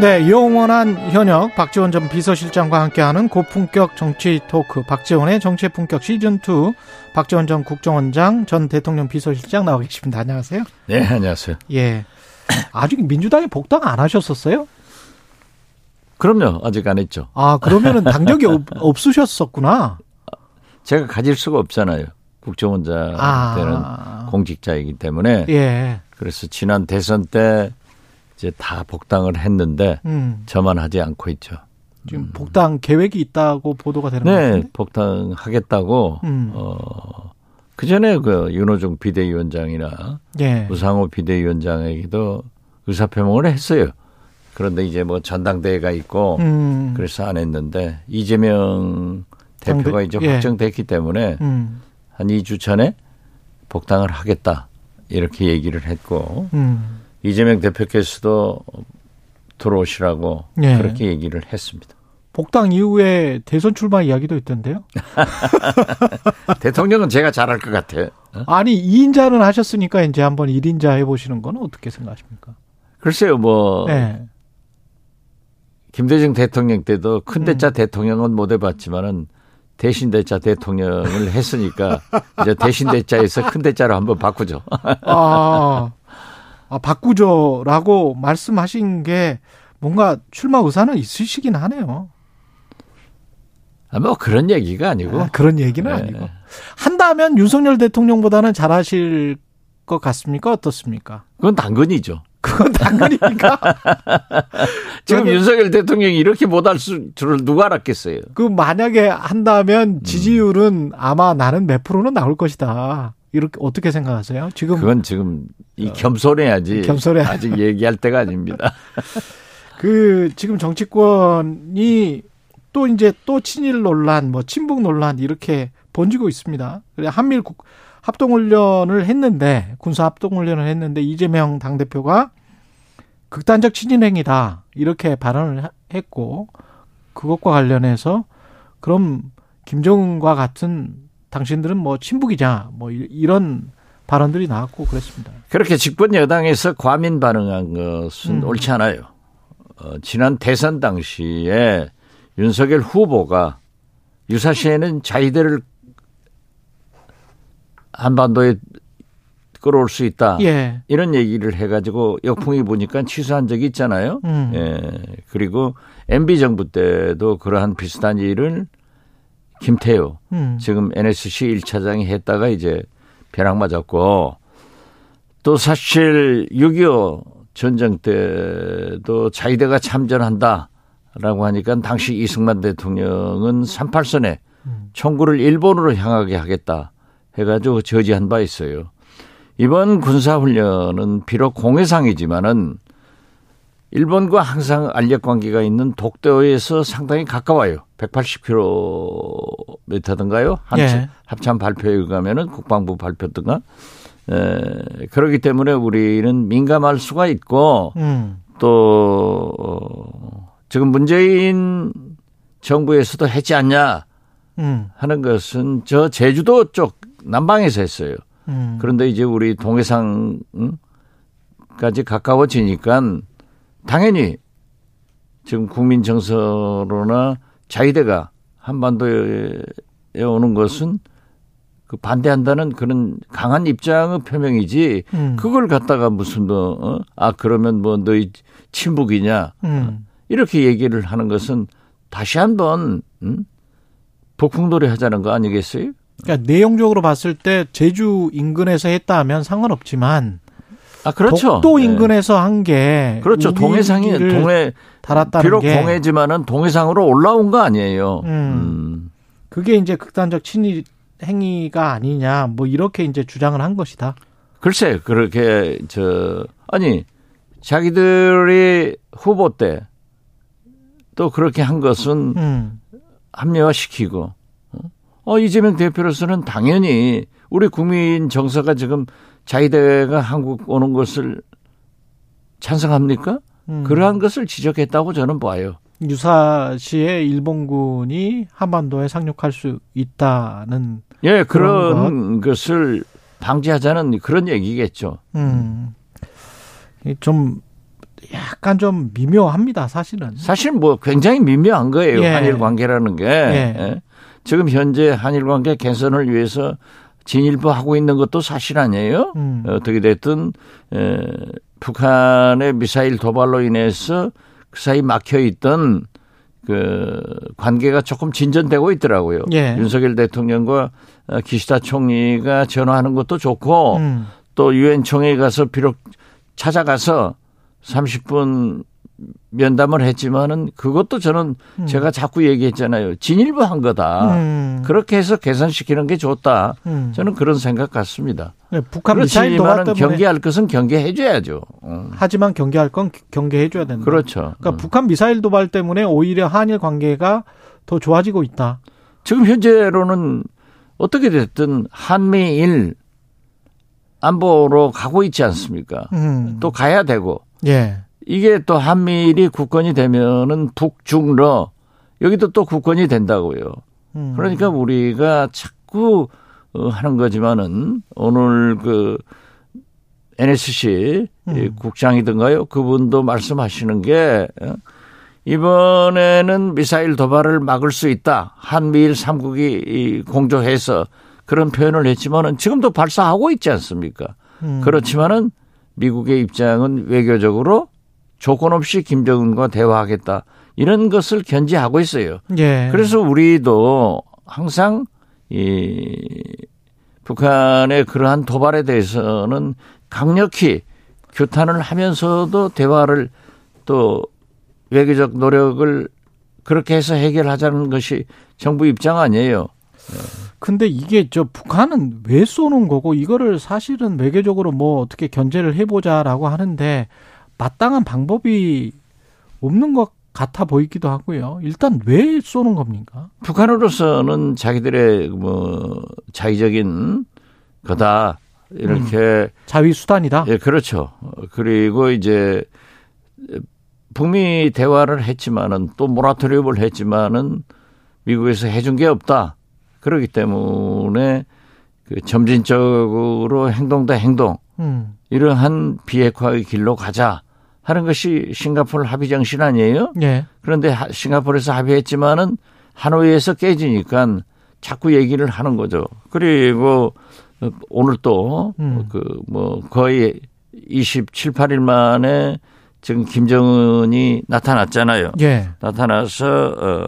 네, 영원한 현역 박지원 전 비서실장과 함께하는 고품격 정치 토크 박지원의 정치의 품격 시즌 2 박지원 전 국정원장 전 대통령 비서실장 나와 계십니다. 안녕하세요. 네, 안녕하세요. 예. 아직 민주당에 복당 안 하셨었어요? 그럼요. 아직 안 했죠. 아, 그러면은 당적이 없, 없으셨었구나. 제가 가질 수가 없잖아요. 국정원장 때는 아. 공직자이기 때문에. 예. 그래서 지난 대선 때 이제 다 복당을 했는데 음. 저만 하지 않고 있죠. 지금 복당 계획이 있다고 보도가 되는 것 네, 같은데. 복당 하겠다고 음. 어, 그 전에 그 윤호중 비대위원장이나 예. 우상호 비대위원장에게도 의사표명을 했어요. 그런데 이제 뭐 전당대회가 있고 음. 그래서 안 했는데 이재명 대표가 이제 예. 확정됐기 때문에 음. 한 2주 전에 복당을 하겠다 이렇게 얘기를 했고 음. 이재명 대표께서도 들어오시라고 예. 그렇게 얘기를 했습니다. 복당 이후에 대선 출마 이야기도 있던데요. 대통령은 제가 잘할 것 같아요. 어? 아니 2인자는 하셨으니까 이제 한번 1인자 해보시는 건 어떻게 생각하십니까? 글쎄요, 뭐 네. 김대중 대통령 때도 큰 대자 음. 대통령은 못 해봤지만은 대신 대자 대통령을 했으니까 이제 대신 대자에서 큰 대자로 한번 바꾸죠. 아, 아 바꾸죠라고 말씀하신 게 뭔가 출마 의사는 있으시긴 하네요. 아, 뭐 그런 얘기가 아니고 아, 그런 얘기는 네. 아니고 한다면 윤석열 대통령보다는 잘하실 것 같습니까? 어떻습니까? 그건 당근이죠. 그건 당연히니까. 지금 윤석열 대통령이 이렇게 못할 줄을 누가 알았겠어요. 그 만약에 음. 한다면 지지율은 아마 나는 몇 프로는 나올 것이다. 이렇게 어떻게 생각하세요? 지금 그건 지금 이 겸손해야지. 겸손해. 아직 얘기할 때가 아닙니다. 그 지금 정치권이 또 이제 또 친일 논란, 뭐 친북 논란 이렇게 번지고 있습니다. 그래 한밀 국- 합동훈련을 했는데 군사 합동훈련을 했는데 이재명 당 대표가 극단적 친일행위다 이렇게 발언을 하- 했고 그것과 관련해서 그럼 김정은과 같은 당신들은 뭐 친북이냐 뭐 이- 이런 발언들이 나왔고 그랬습니다. 그렇게 집권 여당에서 과민 반응한 것은 음. 옳지 않아요. 어, 지난 대선 당시에 윤석열 후보가 유사시에는 자위대를 한반도에 끌어올 수 있다. 예. 이런 얘기를 해가지고 역풍이 보니까 취소한 적이 있잖아요. 음. 예. 그리고 MB 정부 때도 그러한 비슷한 일을 김태효 음. 지금 NSC 1차장이 했다가 이제 벼락 맞았고 또 사실 6.25 전쟁 때도 자위대가 참전한다라고 하니까 당시 이승만 대통령은 38선에 총구를 일본으로 향하게 하겠다 해가지고 저지한 바 있어요. 이번 군사훈련은 비록 공해상이지만은 일본과 항상 알력 관계가 있는 독도에서 상당히 가까워요. 180km든가요? 예. 합참 발표에 의하면은 국방부 발표든가. 에, 그렇기 때문에 우리는 민감할 수가 있고 음. 또 어, 지금 문재인 정부에서도 했지 않냐 음. 하는 것은 저 제주도 쪽 남방에서 했어요. 음. 그런데 이제 우리 동해상까지 가까워지니까 당연히 지금 국민 정서로나 자위대가 한반도에 오는 것은 그 반대한다는 그런 강한 입장의 표명이지 음. 그걸 갖다가 무슨 뭐, 어? 아, 그러면 뭐 너희 친북이냐 음. 이렇게 얘기를 하는 것은 다시 한번, 음? 복풍돌이 하자는 거 아니겠어요? 그러니까 내용적으로 봤을 때 제주 인근에서 했다 하면 상관없지만 아, 그렇죠. 독도 예. 인근에서 한게 그렇죠. 동해상이 동해 달았다는 비록 게 동해지만은 동해상으로 올라온 거 아니에요. 음. 음. 그게 이제 극단적 친일 행위가 아니냐 뭐 이렇게 이제 주장을 한 것이다. 글쎄 그렇게 저 아니 자기들이 후보 때 또 그렇게 한 것은 음. 합리화시키고 어 이재명 대표로서는 당연히 우리 국민 정서가 지금 자위대가 한국 오는 것을 찬성합니까? 음. 그러한 것을 지적했다고 저는 봐요. 유사시에 일본군이 한반도에 상륙할 수 있다는 예, 그런 그런 것을 방지하자는 그런 얘기겠죠. 음. 이좀 약간 좀 미묘합니다, 사실은. 사실 뭐 굉장히 미묘한 거예요. 예. 한일 관계라는 게. 예. 지금 현재 한일 관계 개선을 위해서 진일보 하고 있는 것도 사실 아니에요. 음. 어떻게 됐든 에, 북한의 미사일 도발로 인해서 그 사이 막혀 있던 그 관계가 조금 진전되고 있더라고요. 예. 윤석열 대통령과 어, 기시다 총리가 전화하는 것도 좋고 음. 또 유엔 총회에 가서 비록 찾아가서 30분 면담을 했지만은 그것도 저는 음. 제가 자꾸 얘기했잖아요. 진일보 한 거다. 음. 그렇게 해서 개선시키는 게 좋다. 음. 저는 그런 생각 같습니다. 네, 북한 미사일 도발 그렇지만은 경계할 것은 경계해 줘야죠. 어. 하지만 경계할 건 경계해 줘야 된다. 그렇죠. 그러니까 어. 북한 미사일 도발 때문에 오히려 한일 관계가 더 좋아지고 있다. 지금 현재로는 어떻게 됐든 한미일 안보로 가고 있지 않습니까? 음. 또 가야 되고 예. 이게 또 한미일이 국권이 되면은 북중러 여기도 또 국권이 된다고요. 음. 그러니까 우리가 자꾸 어, 하는 거지만은 오늘 그 NSC 음. 국장이든가요? 그분도 말씀하시는 게 어, 이번에는 미사일 도발을 막을 수 있다. 한미일 삼국이 이 공조해서 그런 표현을 했지만은 지금도 발사하고 있지 않습니까? 음. 그렇지만은 미국의 입장은 외교적으로 조건 없이 김정은과 대화하겠다. 이런 것을 견지하고 있어요. 예. 그래서 우리도 항상 이 북한의 그러한 도발에 대해서는 강력히 규탄을 하면서도 대화를 또 외교적 노력을 그렇게 해서 해결하자는 것이 정부 입장 아니에요. 근데 이게 저 북한은 왜 쏘는 거고 이거를 사실은 외교적으로 뭐 어떻게 견제를 해보자라고 하는데 마땅한 방법이 없는 것 같아 보이기도 하고요. 일단 왜 쏘는 겁니까? 북한으로서는 자기들의 뭐 자의적인 거다 이렇게 자위 수단이다. 예 그렇죠. 그리고 이제 북미 대화를 했지만은 또 모라토리움을 했지만은 미국에서 해준 게 없다. 그렇기 때문에 그 점진적으로 행동 대 행동 음. 이러한 비핵화의 길로 가자 하는 것이 싱가포르 합의 정신 아니에요? 예. 그런데 하- 싱가포르에서 합의했지만은 하노이에서 깨지니까 자꾸 얘기를 하는 거죠. 그리고 어, 오늘 또 음. 그뭐 거의 27, 8일 만에 지금 김정은이 나타났잖아요. 예. 나타나서 어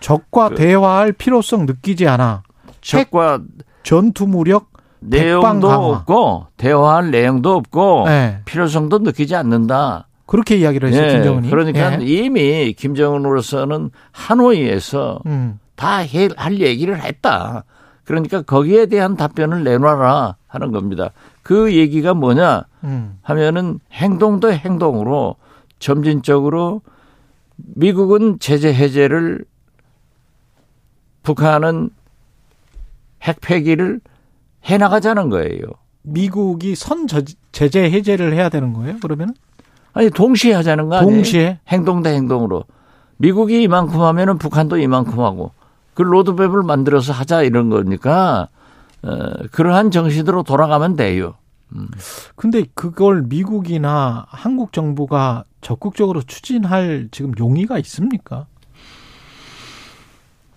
적과 그- 대화할 필요성 느끼지 않아. 적과 전투 무력 내용도 강화. 없고 대화할 내용도 없고 예. 필요성도 느끼지 않는다. 그렇게 이야기를 했어요, 예, 김정은이. 그러니까 예. 이미 김정은으로서는 하노이에서 음. 다할 얘기를 했다. 그러니까 거기에 대한 답변을 내놔라 하는 겁니다. 그 얘기가 뭐냐 음. 하면은 행동도 행동으로 점진적으로 미국은 제재 해제를 북한은 핵 폐기를 해 나가자는 거예요. 미국이 선 저- 제재 해제를 해야 되는 거예요? 그러면 아니 동시에 하자는 거 아니에요? 동시에 행동 대 행동으로 미국이 이만큼 하면은 북한도 이만큼 하고 그 로드맵을 만들어서 하자 이런 거니까 어, 그러한 정신으로 돌아가면 돼요. 근데 그걸 미국이나 한국 정부가 적극적으로 추진할 지금 용의가 있습니까?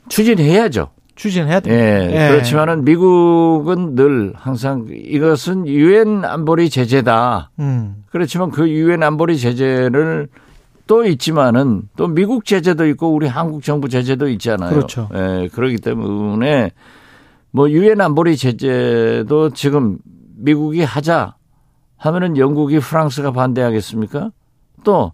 추진해야죠. 추진해야 돼. 예, 그렇지만은 미국은 늘 항상 이것은 유엔 안보리 제재다. 음. 그렇지만 그 유엔 안보리 제재를 또 있지만은 또 미국 제재도 있고 우리 한국 정부 제재도 있잖아요. 그렇죠. 예, 그렇기 때문에 뭐 유엔 안보리 제재도 지금 미국이 하자 하면은 영국이 프랑스가 반대하겠습니까? 또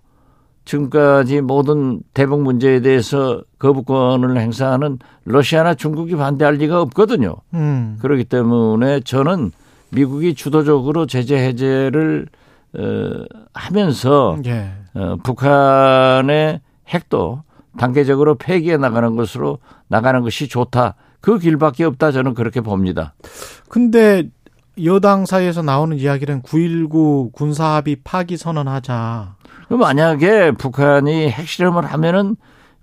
지금까지 모든 대북 문제에 대해서 거부권을 행사하는 러시아나 중국이 반대할 리가 없거든요. 음. 그렇기 때문에 저는 미국이 주도적으로 제재 해제를 어, 하면서 예. 어, 북한의 핵도 단계적으로 폐기해 나가는 것으로 나가는 것이 좋다. 그 길밖에 없다 저는 그렇게 봅니다. 근데 여당 사이에서 나오는 이야기는 9.19 군사합의 파기 선언하자. 만약에 북한이 핵실험을 하면은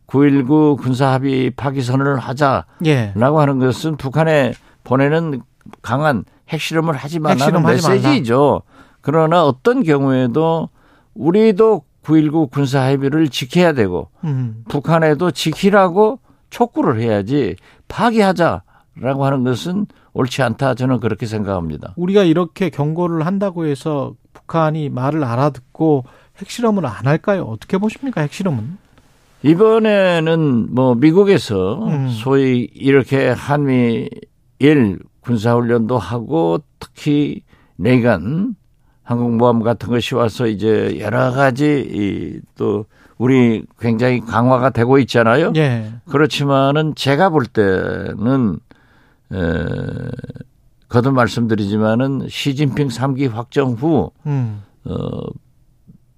9.19 군사합의 파기 선언을 하자라고 예. 하는 것은 북한에 보내는 강한 핵실험을 하지 말라는 메시지죠. 그러나 어떤 경우에도 우리도 9.19 군사합의를 지켜야 되고 음. 북한에도 지키라고 촉구를 해야지 파기하자라고 하는 것은 옳지 않다 저는 그렇게 생각합니다. 우리가 이렇게 경고를 한다고 해서 북한이 말을 알아듣고 핵실험을 안 할까요? 어떻게 보십니까? 핵실험은? 이번에는 뭐 미국에서 음. 소위 이렇게 한미일 군사훈련도 하고 특히 레이간 항공모함 같은 것이 와서 이제 여러 가지 이또 우리 굉장히 강화가 되고 있잖아요. 예. 그렇지만은 제가 볼 때는 에, 거듭 말씀드리지만은 시진핑 3기 확정 후 음. 어,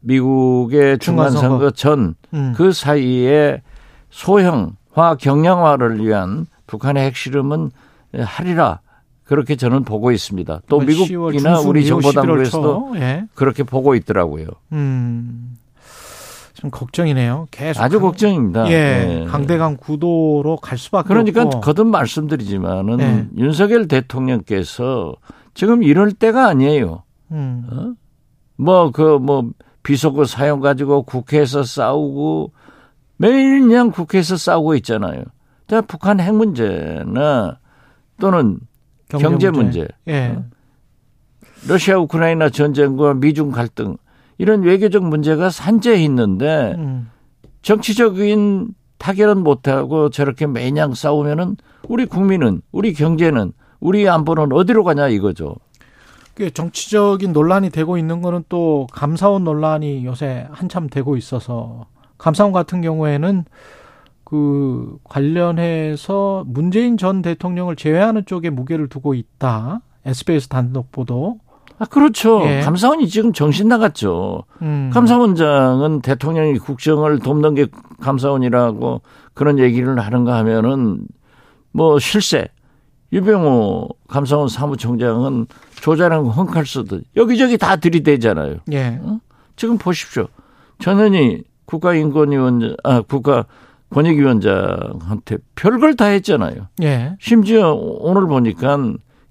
미국의 중간선거 전그 음. 사이에 소형화 경량화를 위한 북한의 핵실험은 하리라 그렇게 저는 보고 있습니다. 또뭐 10월 미국이나 중순 우리 이후 11월 정보당국에서도 초. 예. 그렇게 보고 있더라고요. 음. 좀 걱정이네요. 계속 아주 강- 걱정입니다. 예. 예. 강대강 구도로 갈 수밖에 그러니까 없고. 거듭 말씀드리지만은 네. 윤석열 대통령께서 지금 이럴 때가 아니에요. 음. 뭐그뭐 비속어 사용 가지고 국회에서 싸우고 매일 그냥 국회에서 싸우고 있잖아요. 자, 북한 핵 문제나 또는 경제 문제, 예. 어? 러시아 우크라이나 전쟁과 미중 갈등 이런 외교적 문제가 산재해 있는데 음. 정치적인 타결은 못하고 저렇게 매냥 싸우면은 우리 국민은 우리 경제는 우리 안보는 어디로 가냐 이거죠. 그 정치적인 논란이 되고 있는 거는 또 감사원 논란이 요새 한참 되고 있어서 감사원 같은 경우에는 그 관련해서 문재인 전 대통령을 제외하는 쪽에 무게를 두고 있다. SBS 단독 보도. 아, 그렇죠. 예. 감사원이 지금 정신 나갔죠. 음. 감사원장은 대통령이 국정을 돕는 게 감사원이라고 그런 얘기를 하는가 하면은 뭐 실세. 유병호 감사원 사무총장은 조자랑 헝칼 쓰듯 여기저기 다 들이대잖아요. 예. 지금 보십시오. 전현희 국가인권위원장, 아, 국가 권익위원장한테 별걸 다 했잖아요. 예. 심지어 오늘 보니까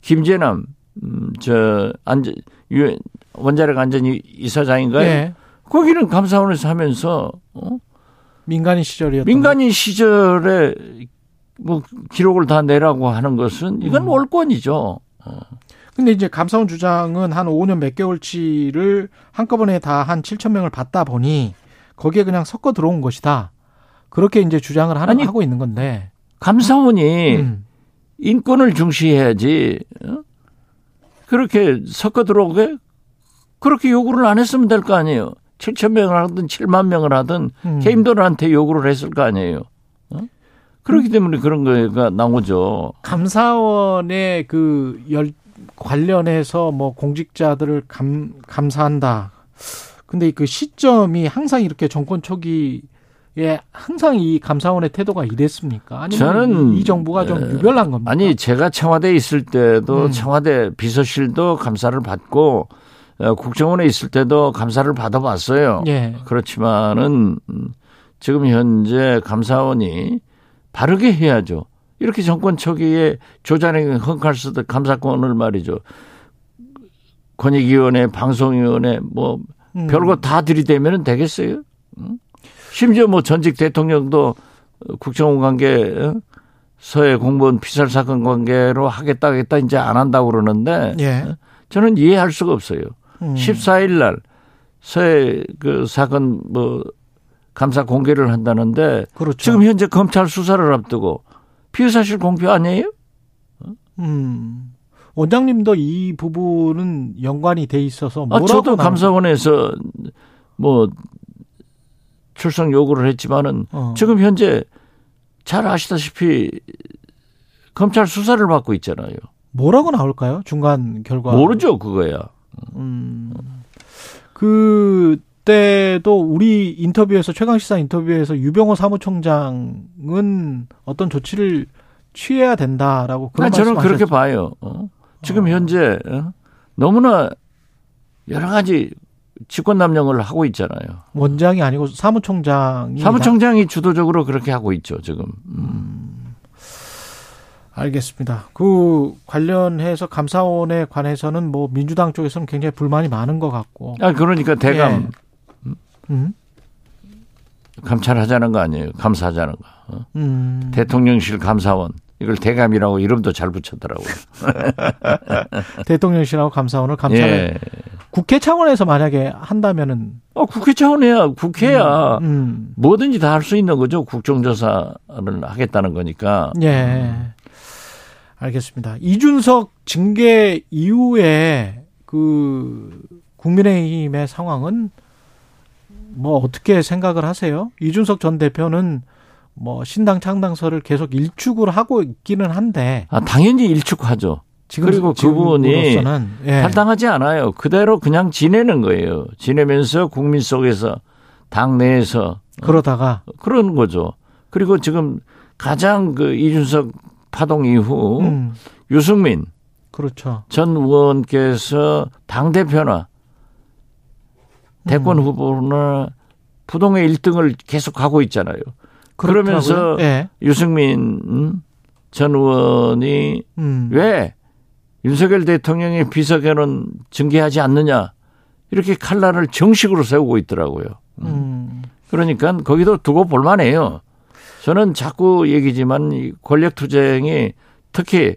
김재남, 음, 저, 안전, 유, 원자력 안전 이사장인가요? 예. 거기는 감사원에서 하면서, 어? 민간인 시절이었던 민간인 시절에 뭐 기록을 다 내라고 하는 것은 이건 음. 월권이죠. 근데 이제 감사원 주장은 한 5년 몇 개월치를 한꺼번에 다 한 7천 명을 받다 보니 거기에 그냥 섞어 들어온 것이다. 그렇게 이제 주장을 하는, 아니, 하고 있는 건데. 감사원이 음. 인권을 중시해야지. 어? 그렇게 섞어 들어오게 그렇게 요구를 안 했으면 될 거 아니에요. 7천 명을 하든 7만 명을 하든 음. 개인들한테 요구를 했을 거 아니에요. 어? 그렇기 때문에 그런 거가 나오죠. 감사원의 그 열, 관련해서 뭐 공직자들을 감, 감사한다. 근데 그 시점이 항상 이렇게 정권 초기에 항상 이 감사원의 태도가 이랬습니까? 아니면 저는, 이, 이 정부가 좀 에, 유별난 겁니까? 아니 제가 청와대에 있을 때도 음. 청와대 비서실도 감사를 받고 어, 국정원에 있을 때도 감사를 받아봤어요. 예. 그렇지만은 음, 지금 현재 감사원이 바르게 해야죠. 이렇게 정권 초기에 조자랭이 헝칼 쓰듯 감사권을 말이죠. 권익위원회, 방송위원회 뭐 음. 별거 다 들이대면 되겠어요? 응? 심지어 뭐 전직 대통령도 국정원 관계 어? 서해 공무원 피살 사건 관계로 하겠다 하겠다 이제 안 한다고 그러는데 예. 저는 이해할 수가 없어요. 음. 14일 날 서해 그 사건 뭐 감사 공개를 한다는데 그렇죠. 지금 현재 검찰 수사를 앞두고 피의 사실 공표 아니에요? 음. 원장님도 이 부분은 연관이 돼 있어서 아, 저도 감사원에서 뭐 출석 요구를 했지만은 어. 지금 현재 잘 아시다시피 검찰 수사를 받고 있잖아요. 뭐라고 나올까요? 중간 결과 모르죠 그거야. 음. 그 때도 우리 인터뷰에서 최강시사 인터뷰에서 유병호 사무총장은 어떤 조치를 취해야 된다라고 그런 아, 저는 그렇게. 봐요. 어? 지금 현재 어? 너무나 여러 가지 직권남용을 하고 있잖아요. 원장이 아니고 사무총장이 사무총장이 주도적으로 그렇게 하고 있죠 지금. 음. 알겠습니다. 그 관련해서 감사원에 관해서는 뭐 민주당 쪽에서는 굉장히 불만이 많은 것 같고. 아 그러니까 대감 음. 감찰하자는 거 아니에요. 감사하자는 거. 어? 음. 대통령실 감사원 이걸 대감이라고 이름도 잘 붙였더라고요. 대통령실하고 감사원을 감찰해 예. 국회 차원에서 만약에 한다면은 어, 국회 차원이야. 국회야. 음. 뭐든지 다 할 수 있는 거죠. 국정조사를 하겠다는 거니까. 예. 알겠습니다. 이준석 징계 이후에 그 국민의힘의 상황은 뭐 어떻게 생각을 하세요? 이준석 전 대표는 뭐 신당 창당설을 계속 일축을 하고 있기는 한데 아, 당연히 일축하죠. 지금 그리고 그분이 예. 탈당하지 않아요. 그대로 그냥 지내는 거예요. 지내면서 국민 속에서 당 내에서 그러다가 그런 거죠. 그리고 지금 가장 그 이준석 파동 이후 음, 유승민 그렇죠. 전 의원께서 당 대표나 대권 음. 후보나 부동의 1등을 계속 가고 있잖아요. 그러면서 그렇더라고요. 예. 유승민 음, 전 의원이 음. 왜 윤석열 대통령의 비서견은 징계하지 않느냐 이렇게 칼날을 정식으로 세우고 있더라고요. 음. 그러니까 거기도 두고 볼만해요. 저는 자꾸 얘기지만 이 권력 투쟁이 특히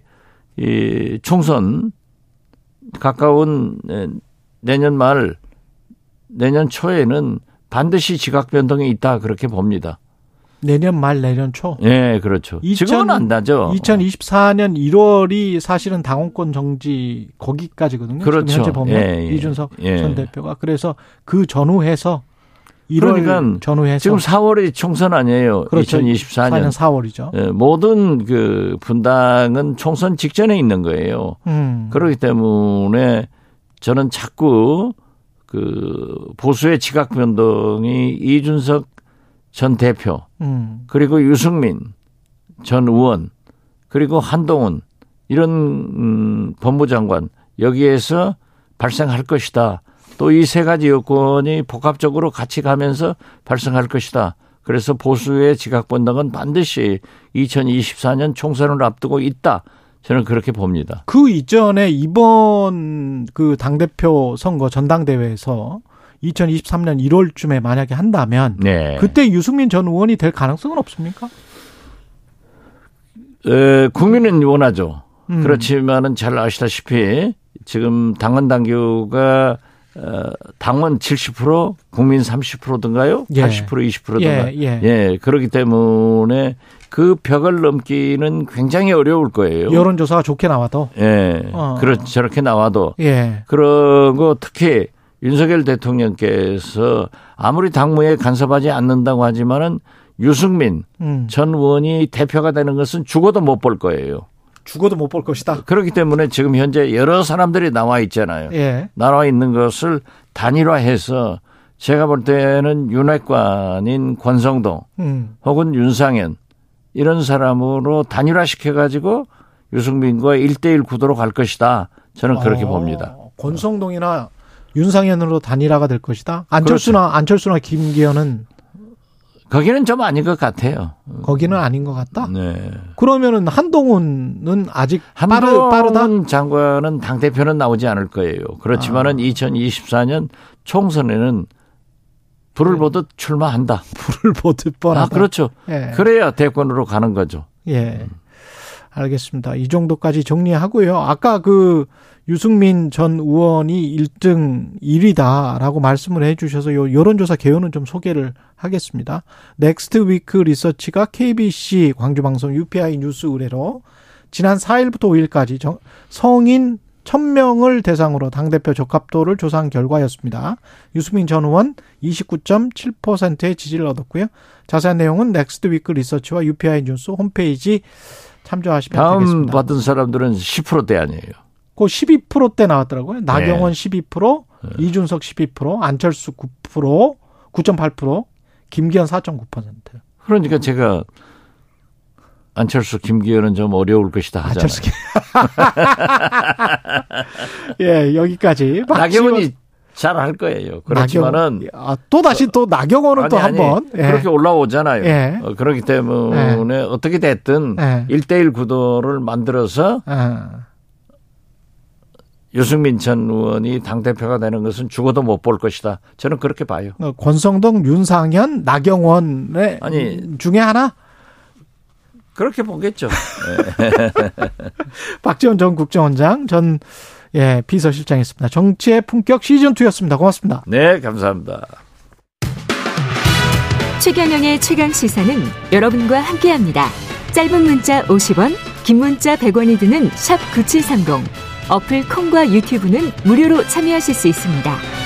이 총선 가까운 에, 내년 말 내년 초에는 반드시 지각 변동이 있다 그렇게 봅니다. 내년 말 내년 초. 예, 그렇죠. 2000 지금은 안 나죠. 2024년 1월이 사실은 당원권 정지 거기까지거든요. 그렇죠. 현재 보면 예, 예. 이준석 예. 전 대표가 그래서 그 전후해서 1월 그러니까 전후해서 지금 4월이 총선 아니에요. 그렇죠. 2024년. 4년 4월이죠. 예, 모든 그 분당은 총선 직전에 있는 거예요. 음. 그렇기 때문에 저는 자꾸 그 보수의 지각 변동이 이준석 전 대표 음. 그리고 유승민 전 의원 그리고 한동훈 이런 음, 법무 장관 여기에서 발생할 것이다. 또 이 세 가지 여건이 복합적으로 같이 가면서 발생할 것이다. 그래서 보수의 지각 변동은 반드시 2024년 총선을 앞두고 있다. 저는 그렇게 봅니다. 그 이전에 이번 그 당대표 선거 전당대회에서 2023년 1월쯤에 만약에 한다면 네. 그때 유승민 전 의원이 될 가능성은 없습니까? 에, 국민은 원하죠. 음. 그렇지만은 잘 아시다시피 지금 당원 당규가 어, 당원 70% 국민 30%든가요? 예. 80% 20%든가. 예, 예. 예, 그렇기 때문에 그 벽을 넘기는 굉장히 어려울 거예요. 여론조사가 좋게 나와도 예. 어. 그렇 저렇게 나와도 예. 그러고 특히 윤석열 대통령께서 아무리 당무에 간섭하지 않는다고 하지만은 유승민 음. 전 의원이 대표가 되는 것은 죽어도 못 볼 거예요. 죽어도 못 볼 것이다. 그렇기 때문에 지금 현재 여러 사람들이 나와 있잖아요. 예. 나와 있는 것을 단일화해서 제가 볼 때는 윤핵관인 권성동 음. 혹은 윤상현 이런 사람으로 단일화시켜 가지고 유승민과 1대1 구도로 갈 것이다. 저는 그렇게 어, 봅니다. 권성동이나 윤상현으로 단일화가 될 것이다. 안철수나 그렇죠. 안철수나 김기현은 거기는 좀 아닌 것 같아요. 거기는 아닌 것 같다. 네. 그러면은 한동훈은 아직 빠르, 한동훈 빠르 다. 장관은 당 대표는 나오지 않을 거예요. 그렇지만은 2024년 총선에는 불을 보듯 출마한다. 불을 보듯 뻔하다. 아, 그렇죠. 예. 그래야 대권으로 가는 거죠. 예. 알겠습니다. 이 정도까지 정리하고요. 아까 그 유승민 전 의원이 1등 1위다라고 말씀을 해 주셔서 요 여론조사 개요는 좀 소개를 하겠습니다. 넥스트 위크 리서치가 KBC 광주방송 UPI 뉴스 의뢰로 지난 4일부터 5일까지 정- 성인 1000명을 대상으로 당대표 적합도를 조사한 결과였습니다. 유승민 전 의원 29.7%의 지지를 얻었고요. 자세한 내용은 넥스트 위크 리서치와 UPI 뉴스 홈페이지 참조하시면 다음 되겠습니다. 받은 사람들은 10%대 아니에요. 그 12%대 나왔더라고요. 네. 나경원 12%, 이준석 12%, 안철수 9%, 9.8%, 김기현 4.9%. 그러니까 제가 안철수 김기현은 좀 어려울 것이다 하잖아요. 안철수 김- 예, 여기까지. 나경원이 잘 할 거예요. 그렇지만은 아, 또 다시 또 나경원은 또 한번 예. 그렇게 올라오잖아요. 예. 어, 그렇기 때문에 어떻게 됐든 예. 일 1대1 구도를 만들어서 아, 유승민 전 의원이 당대표가 되는 것은 죽어도 못 볼 것이다. 저는 그렇게 봐요. 어, 권성동, 윤상현, 나경원의 아니. 중에 하나 그렇게 보겠죠. 박지원 전 국정원장 전 예, 비서실장이었습니다. 정치의 품격 시즌 2였습니다. 고맙습니다. 네, 감사합니다. 최경영의 최강 시사는 여러분과 함께합니다. 짧은 문자 50원, 긴 문자 100원이 드는 샵 9730. 어플 콩과 유튜브는 무료로 참여하실 수 있습니다.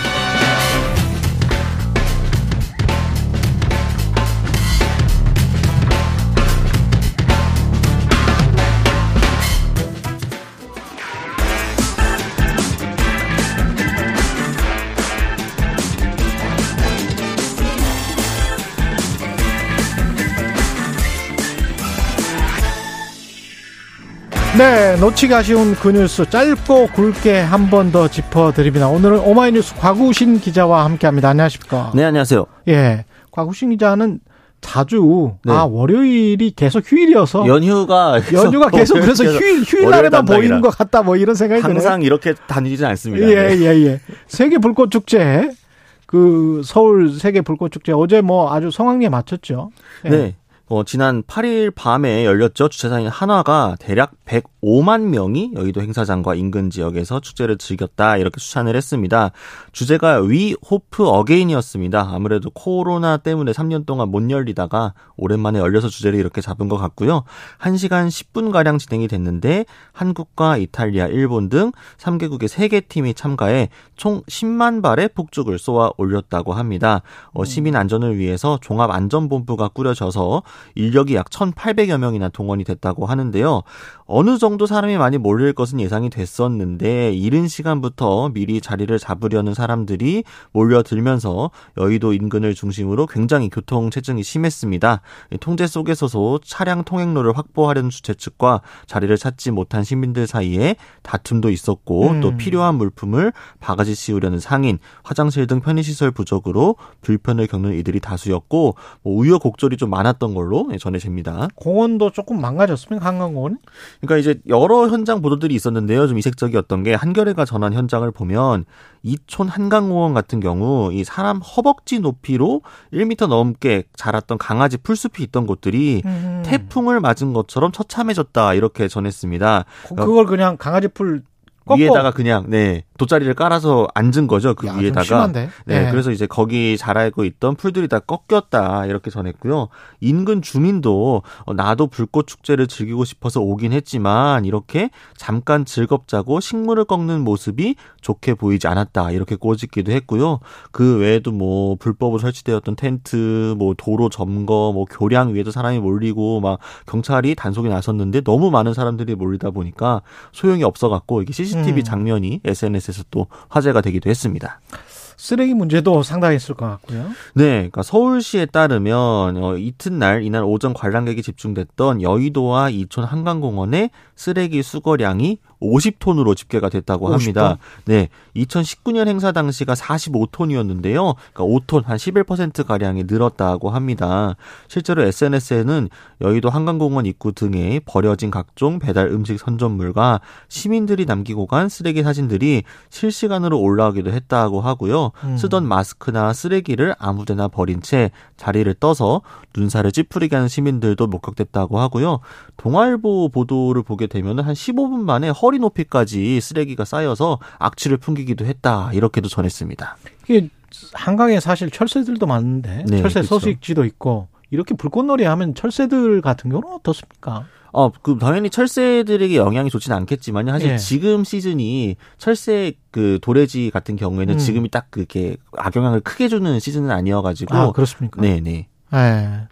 네, 놓치기 아쉬운 그 뉴스 짧고 굵게 한 번 더 짚어드립니다. 오늘은 오마이뉴스 곽우신 기자와 함께합니다. 안녕하십니까? 네, 안녕하세요. 예, 곽우신 기자는 자주 네. 아 월요일이 계속 휴일이어서 연휴가 연휴가 계속 그래서 휴일 휴일 날에만. 보이는 것 같다 뭐 이런 생각이 드네요. 항상 이렇게 다니진 않습니다. 예, 네. 예, 예. 세계 불꽃 축제 그 서울 세계 불꽃 축제 어제 뭐 아주 성황리에 마쳤죠. 예. 네. 어, 지난 8일 밤에 열렸죠. 주최사인 한화가 대략 105만 명이 여의도 행사장과 인근 지역에서 축제를 즐겼다 이렇게 추산을 했습니다. 주제가 위 호프 어게인이었습니다. 아무래도 코로나 때문에 3년 동안 못 열리다가 오랜만에 열려서 주제를 이렇게 잡은 것 같고요. 1시간 10분 가량 진행이 됐는데 한국과 이탈리아, 일본 등 3개국의 3개 팀이 참가해 총 10만 발의 폭죽을 쏘아 올렸다고 합니다. 어, 시민 안전을 위해서 종합 안전본부가 꾸려져서 인력이 약 1,800여 명이나 동원이 됐다고 하는데요. 어느 정도 사람이 많이 몰릴 것은 예상이 됐었는데 이른 시간부터 미리 자리를 잡으려는 사람들이 몰려들면서 여의도 인근을 중심으로 굉장히 교통 체증이 심했습니다. 통제 속에서도 차량 통행로를 확보하려는 주최 측과 자리를 찾지 못한 시민들 사이에 다툼도 있었고 음. 또 필요한 물품을 바가지 씌우려는 상인, 화장실 등 편의시설 부족으로 불편을 겪는 이들이 다수였고 뭐 우여곡절이 좀 많았던 걸로 전해집니다. 공원도 조금 망가졌습니까? 한강공원? 그러니까 이제 여러 현장 보도들이 있었는데요. 좀 이색적이었던 게 한겨레가 전한 현장을 보면 이촌 한강공원 같은 경우 이 사람 허벅지 높이로 1m 넘게 자랐던 강아지 풀숲이 있던 곳들이 음. 태풍을 맞은 것처럼 처참해졌다 이렇게 전했습니다. 그- 그걸 그냥 강아지 풀 꺾고 위에다가 그냥 네 돗자리를 깔아서 앉은 거죠 그 야, 좀 위에다가? 네, 네. 그래서 이제 거기 자라고 있던 풀들이 다 꺾였다 이렇게 전했고요 인근 주민도 어, 나도 불꽃 축제를 즐기고 싶어서 오긴 했지만 이렇게 잠깐 즐겁자고 식물을 꺾는 모습이 좋게 보이지 않았다 이렇게 꼬집기도 했고요 그 외에도 뭐 불법으로 설치되었던 텐트 뭐 도로 점거 뭐 교량 위에도 사람이 몰리고 막 경찰이 단속에 나섰는데 너무 많은 사람들이 몰리다 보니까 소용이 없어갖고 이게 CCTV 음. 장면이 SNS 에서 또 화제가 되기도 했습니다. 쓰레기 문제도 상당히 있을 것 같고요. 네, 그러니까 서울시에 따르면 어, 이튿날 이날 오전 관람객이 집중됐던 여의도와 이촌 한강공원의 쓰레기 수거량이 50톤으로 집계가 됐다고 50톤? 합니다. 네, 2019년 행사 당시가 45톤이었는데요. 그러니까 5톤 한 11% 가량이 늘었다고 합니다. 실제로 SNS에는 여의도 한강공원 입구 등에 버려진 각종 배달 음식 선전물과 시민들이 남기고 간 쓰레기 사진들이 실시간으로 올라오기도 했다고 하고요. 음. 쓰던 마스크나 쓰레기를 아무데나 버린 채 자리를 떠서 눈살을 찌푸리게 하는 시민들도 목격됐다고 하고요. 동아일보 보도를 보게 되면 한 15분 만에 허리 높이까지 쓰레기가 쌓여서 악취를 풍기기도 했다. 이렇게도 전했습니다. 이게 한강에 사실 철새들도 많은데 네, 철새 그렇죠. 서식지도 있고 이렇게 불꽃놀이 하면 철새들 같은 경우는 어떻습니까? 어, 그 당연히 철새들에게 영향이 좋지는 않겠지만 사실 예. 지금 시즌이 철새 그 도래지 같은 경우에는 음. 지금이 딱 그게 악영향을 크게 주는 시즌은 아니어가지고 아 그렇습니까? 네, 네. 예.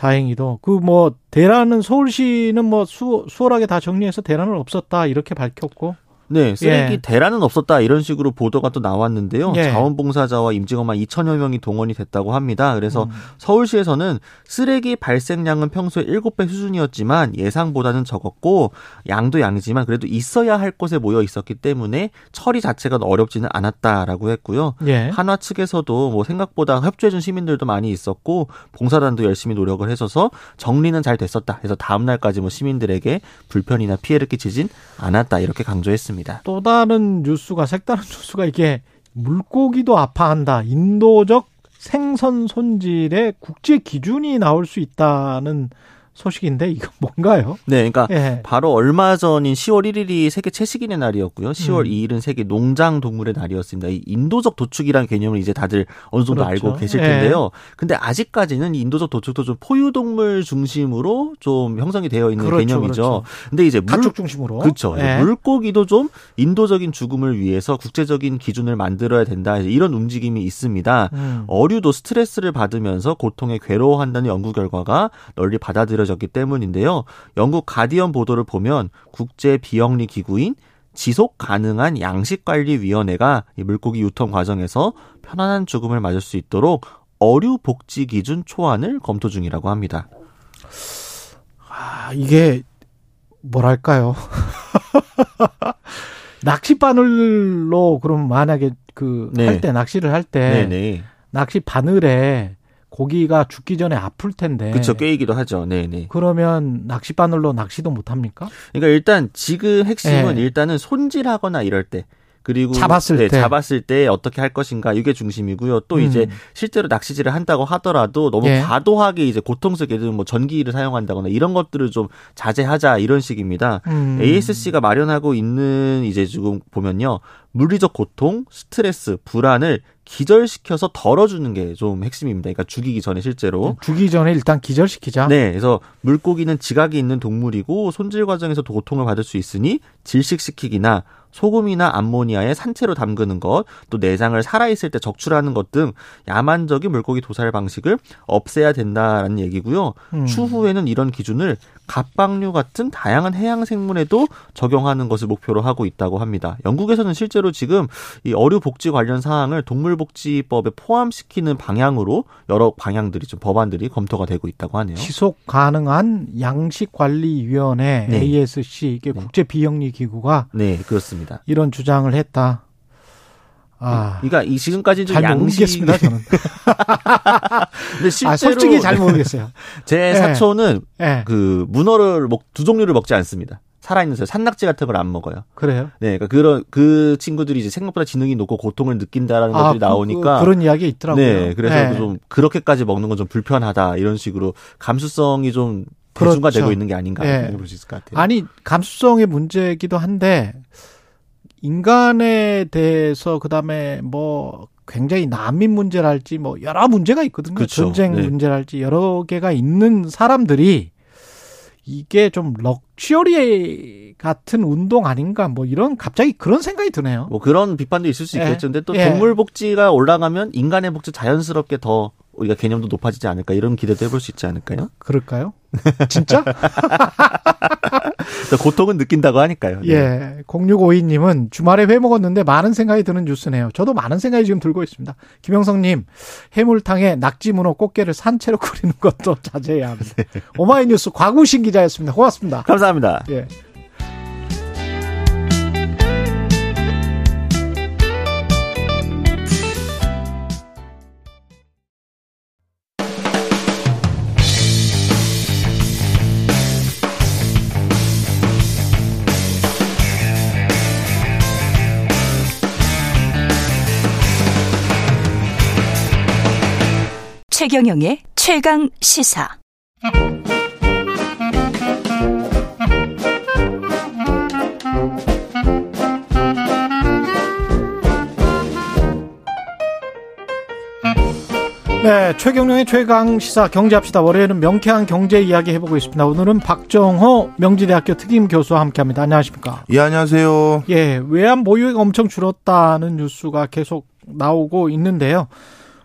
다행히도 그 뭐 대란은 서울시는 뭐 수, 수월하게 다 정리해서 대란은 없었다 이렇게 밝혔고 네, 쓰레기 예. 대란은 없었다 이런 식으로 보도가 또 나왔는데요. 예. 자원봉사자와 임직원만 2천여 명이 동원이 됐다고 합니다. 그래서 음. 서울시에서는 쓰레기 발생량은 평소에 7배 수준이었지만 예상보다는 적었고 양도 양이지만 그래도 있어야 할 곳에 모여 있었기 때문에 처리 자체가 어렵지는 않았다라고 했고요. 예. 한화 측에서도 뭐 생각보다 협조해준 시민들도 많이 있었고 봉사단도 열심히 노력을 해서서 정리는 잘 됐었다. 그래서 다음 날까지 뭐 시민들에게 불편이나 피해를 끼치진 않았다 이렇게 강조했습니다. 또 다른 뉴스가 색다른 뉴스가 이게 물고기도 아파한다. 인도적 생선 손질의 국제 기준이 나올 수 있다는 소식인데 이건 뭔가요? 네, 그러니까 예. 바로 얼마 전인 10월 1일이 세계 채식인의 날이었고요. 10월 음. 2일은 세계 농장 동물의 날이었습니다. 이 인도적 도축이라는 개념을 이제 다들 어느 정도 그렇죠. 알고 계실 예. 텐데요. 근데 아직까지는 이 인도적 도축도 좀 포유 동물 중심으로 좀 형성이 되어 있는 그렇죠, 개념이죠. 그렇죠. 근데 이제 물 가축 중심으로. 그렇죠. 예. 물고기도 좀 인도적인 죽음을 위해서 국제적인 기준을 만들어야 된다. 이런 움직임이 있습니다. 음. 어류도 스트레스를 받으면서 고통에 괴로워한다는 연구 결과가 널리 받아들여 졌기 때문인데요. 영국 가디언 보도를 보면 국제 비영리 기구인 지속 가능한 양식 관리 위원회가 이 물고기 유통 과정에서 편안한 죽음을 맞을 수 있도록 어류 복지 기준 초안을 검토 중이라고 합니다. 아, 이게 뭐랄까요? 낚시 바늘로 그럼 만약에 그 네. 할때 낚시를 할때 네네. 낚시 바늘에 고기가 죽기 전에 아플 텐데. 그쵸, 꿰이기도 하죠. 네 네. 그러면 낚시 바늘로 낚시도 못 합니까? 그러니까 일단 지금 핵심은 예. 일단은 손질하거나 이럴 때 그리고 잡았을 네, 때. 잡았을 때 어떻게 할 것인가 이게 중심이고요. 또 음. 이제 실제로 낚시질을 한다고 하더라도 너무 예. 과도하게 이제 고통스럽게 뭐 전기를 사용한다거나 이런 것들을 좀 자제하자 이런 식입니다. 음. ASC가 마련하고 있는 이제 지금 보면요. 물리적 고통, 스트레스, 불안을 기절시켜서 덜어주는 게 좀 핵심입니다. 그러니까 죽이기 전에 실제로. 죽기 전에 일단 기절시키자. 네, 그래서 물고기는 지각이 있는 동물이고 손질 과정에서 고통을 받을 수 있으니 질식시키기나 소금이나 암모니아에 산채로 담그는 것, 또 내장을 살아있을 때 적출하는 것 등 야만적인 물고기 도살 방식을 없애야 된다라는 얘기고요. 음. 추후에는 이런 기준을 갑각류 같은 다양한 해양 생물에도 적용하는 것을 목표로 하고 있다고 합니다. 영국에서는 실제로 지금 이 어류 복지 관련 사항을 동물복지법에 포함시키는 방향으로 여러 방향들이 좀 법안들이 검토가 되고 있다고 하네요. 지속 가능한 양식 관리 위원회 네. ASC 이게 네. 국제 비영리 기구가 네, 그렇습니다. 이런 주장을 했다. 아, 그러니까 이 지금까지 좀잘 양식 모르겠습니다 저는. 근데 실제로 아, 솔직히 잘 모르겠어요. 제 네. 사촌은 예, 그 문어를 먹 두 종류를 먹지 않습니다. 살아있는 새, 산낙지 같은 걸 안 먹어요. 그래요. 네, 그러니까 그런 그 친구들이 이제 생각보다 지능이 높고 고통을 느낀다라는 것들이 그- 나오니까 그, 런 이야기 있더라고요. 네, 그래서 예. 좀 그렇게까지 먹는 건 좀 불편하다 이런 식으로 감수성이 좀 그렇죠. 대중화되고 있는 게 아닌가 예. 생각해 볼수 있을 것 같아요. 아니 감수성의 문제이기도 한데 인간에 대해서 그다음에 뭐 굉장히 난민 문제랄지 뭐 여러 문제가 있거든요. 그렇죠. 전쟁 네. 문제랄지 여러 개가 있는 사람들이 이게 좀 럭셔리 같은 운동 아닌가 뭐 이런 갑자기 그런 생각이 드네요. 뭐 그런 비판도 있을 수 예. 있겠죠. 근데 또 예. 동물 복지가 올라가면 인간의 복지 자연스럽게 더 우리가 개념도 높아지지 않을까 이런 기대도 해볼 수 있지 않을까요? 그럴까요? 진짜? 또 고통은 느낀다고 하니까요. 네. 예. 0652님은 주말에 회 먹었는데 많은 생각이 드는 뉴스네요. 저도 많은 생각이 지금 들고 있습니다. 김영성님, 해물탕에 낙지, 문어, 꽃게를 산채로 끓이는 것도 자제해야 합니다. 오마이뉴스 과구신 기자였습니다. 고맙습니다. 감사합니다. 예. 최경영의 최강 시사. 네, 최경영의 최강 시사 경제합시다. 월요일은 명쾌한 경제 이야기 해보고 있습니다. 오늘은 박정호 명지대학교 특임 교수와 함께합니다. 안녕하십니까? 예, 안녕하세요. 예, 외환 보유액 엄청 줄었다는 뉴스가 계속 나오고 있는데요.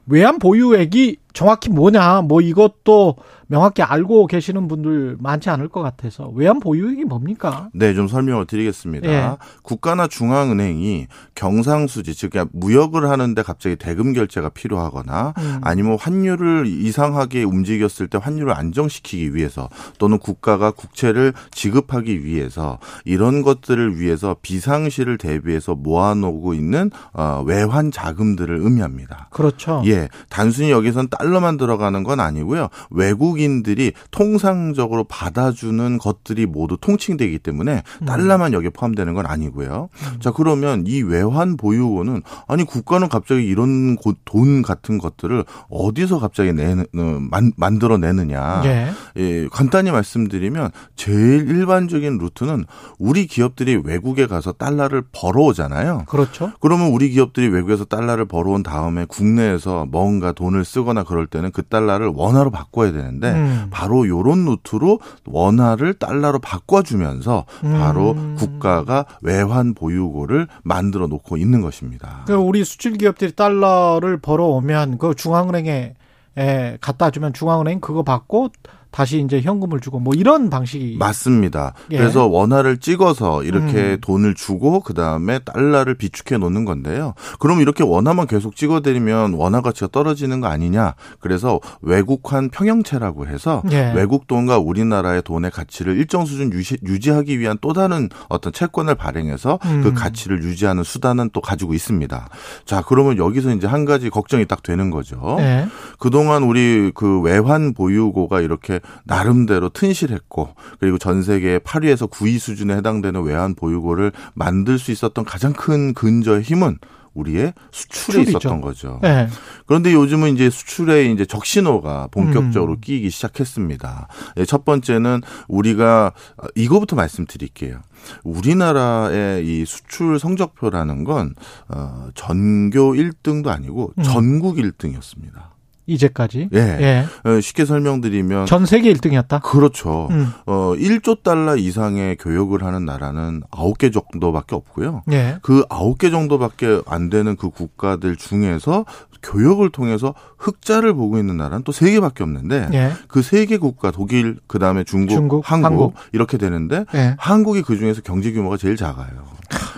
외환 보유액이 정확히 뭐냐, 뭐 이것도 명확히 알고 계시는 분들 많지 않을 것 같아서 외환 보유액이 뭡니까? 네, 좀 설명을 드리겠습니다. 예. 국가나 중앙은행이 경상수지, 즉 무역을 하는데 갑자기 대금 결제가 필요하거나 음. 아니면 환율을 이상하게 움직였을 때 환율을 안정시키기 위해서 또는 국가가 국채를 지급하기 위해서 이런 것들을 위해서 비상시를 대비해서 모아놓고 있는 어, 외환 자금들을 의미합니다. 그렇죠. 예, 단순히 여기선 달러만 들어가는 건 아니고요. 외국 인들이 통상적으로 받아주는 것들이 모두 통칭되기 때문에 달러만 여기에 포함되는 건 아니고요. 자, 그러면 이 외환 보유고는 아니 국가는 갑자기 이런 고- 돈 같은 것들을 어디서 갑자기 내 만, 만들어 내느냐. 예. 예, 간단히 말씀드리면 제일 일반적인 루트는 우리 기업들이 외국에 가서 달러를 벌어오잖아요. 그렇죠. 그러면 우리 기업들이 외국에서 달러를 벌어온 다음에 국내에서 뭔가 돈을 쓰거나 그럴 때는 그 달러를 원화로 바꿔야 되는데 음. 바로 요런 루트로 원화를 달러로 바꿔주면서 바로 음. 국가가 외환 보유고를 만들어 놓고 있는 것입니다. 그 우리 수출 기업들이 달러를 벌어오면 그 중앙은행에 에, 갖다 주면 중앙은행 그거 받고 다시 이제 현금을 주고 뭐 이런 방식이 맞습니다. 예. 그래서 원화를 찍어서 이렇게 음. 돈을 주고 그 다음에 달러를 비축해 놓는 건데요. 그럼 이렇게 원화만 계속 찍어드리면 원화 가치가 떨어지는 거 아니냐? 그래서 외국환 평형체라고 해서 예. 외국 돈과 우리나라의 돈의 가치를 일정 수준 유지, 유지하기 위한 또 다른 어떤 채권을 발행해서 음. 그 가치를 유지하는 수단은 또 가지고 있습니다. 자, 그러면 여기서 이제 한 가지 걱정이 딱 되는 거죠. 예. 그 동안 우리 그 외환 보유고가 이렇게 나름대로 튼실했고 그리고 전 세계 8위에서 9위 수준에 해당되는 외환 보유고를 만들 수 있었던 가장 큰 근저의 힘은 우리의 수출에 수출이죠. 있었던 거죠. 예. 그런데 요즘은 이제 수출에 이제 적신호가 본격적으로 음. 끼기 시작했습니다. 예, 첫 번째는 우리가 이거부터 말씀드릴게요. 우리나라의 이 수출 성적표라는 건 어, 전교 1등도 아니고 음. 전국 1등이었습니다. 이제까지. 예. 예. 어, 쉽게 설명드리면 전 세계 1등이었다. 그렇죠. 음. 어, 1조 달러 이상의 교역을 하는 나라는 9개 정도밖에 없고요. 예. 그 9개 정도밖에 안 되는 그 국가들 중에서 교역을 통해서 흑자를 보고 있는 나라는 또 3개밖에 없는데 예. 그세 개 국가 독일 그다음에 중국, 중국, 한국, 한국. 이렇게 되는데 예. 한국이 그 중에서 경제 규모가 제일 작아요.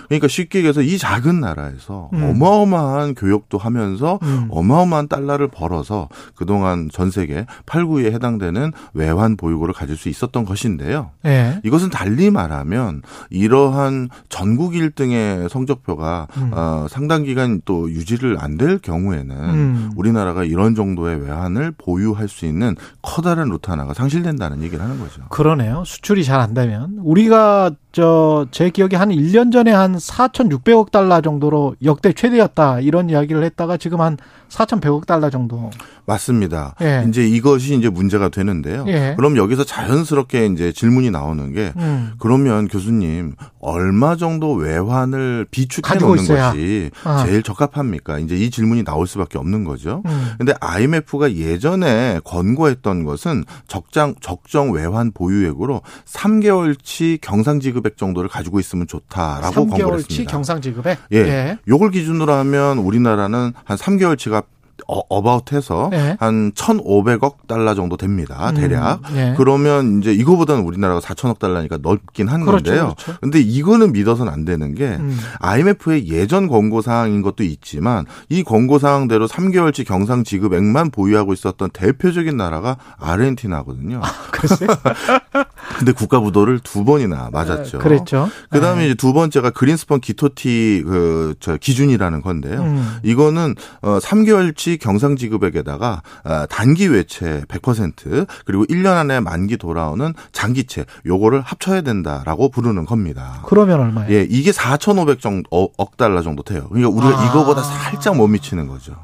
그러니까 쉽게 얘기해서 이 작은 나라에서 음. 어마어마한 교역도 하면서 음. 어마어마한 달러를 벌어서 그동안 전 세계 8, 9위에 해당되는 외환 보유고를 가질 수 있었던 것인데요. 예. 이것은 달리 말하면 이러한 전국 1등의 성적표가 음. 어, 상당 기간 또 유지를 안 될 경우에는 음. 우리나라가 이런 정도의 외환을 보유할 수 있는 커다란 루트 하나가 상실된다는 얘기를 하는 거죠. 그러네요. 수출이 잘 안 되면 우리가 저 제 기억에 한 1년 전에 한 4,600억 달러 정도로 역대 최대였다 이런 이야기를 했다가 지금 한 4,100억 달러 정도. 맞습니다. 예. 이제 이것이 이제 문제가 되는데요. 예. 그럼 여기서 자연스럽게 이제 질문이 나오는 게 음. 그러면 교수님 얼마 정도 외환을 비축해 놓는. 것이 아. 제일 적합합니까? 이제 이 질문이 나올 수밖에 없는 거죠. 음. 근데 IMF가 예전에 권고했던 것은 적정 적정 외환 보유액으로 3개월치 경상 지급액 정도를 가지고 있으면 좋다라고 권고를 3개월치 했습니다. 경상 지급에 예. 요걸 기준으로 하면 우리나라는 한 3개월치가 어, 어바웃해서 예. 한 1,500억 달러 정도 됩니다. 대략. 음, 예. 그러면 이제 이거보다는 우리나라가 4천억 달러니까 넓긴 한 그렇죠, 건데요. 그렇죠. 근데 이거는 믿어서는 안 되는 게 음. IMF의 예전 권고 사항인 것도 있지만 이 권고 사항대로 3개월치 경상 지급액만 보유하고 있었던 대표적인 나라가 아르헨티나거든요. 글쎄요. 근데 국가 부도를 두 번이나 맞았죠. 그랬죠. 그다음에 네. 이제 두 번째가 그린스펀 기토티 그 저 기준이라는 건데요. 음. 이거는 어 3개월치 경상 지급액에다가 어, 단기 외채 100% 그리고 1년 안에 만기 돌아오는 장기채 요거를 합쳐야 된다라고 부르는 겁니다. 그러면 얼마예요? 예, 이게 4,500 정도 어, 억 달러 정도 돼요. 그러니까 우리가 아. 이거보다 살짝 못 미치는 거죠.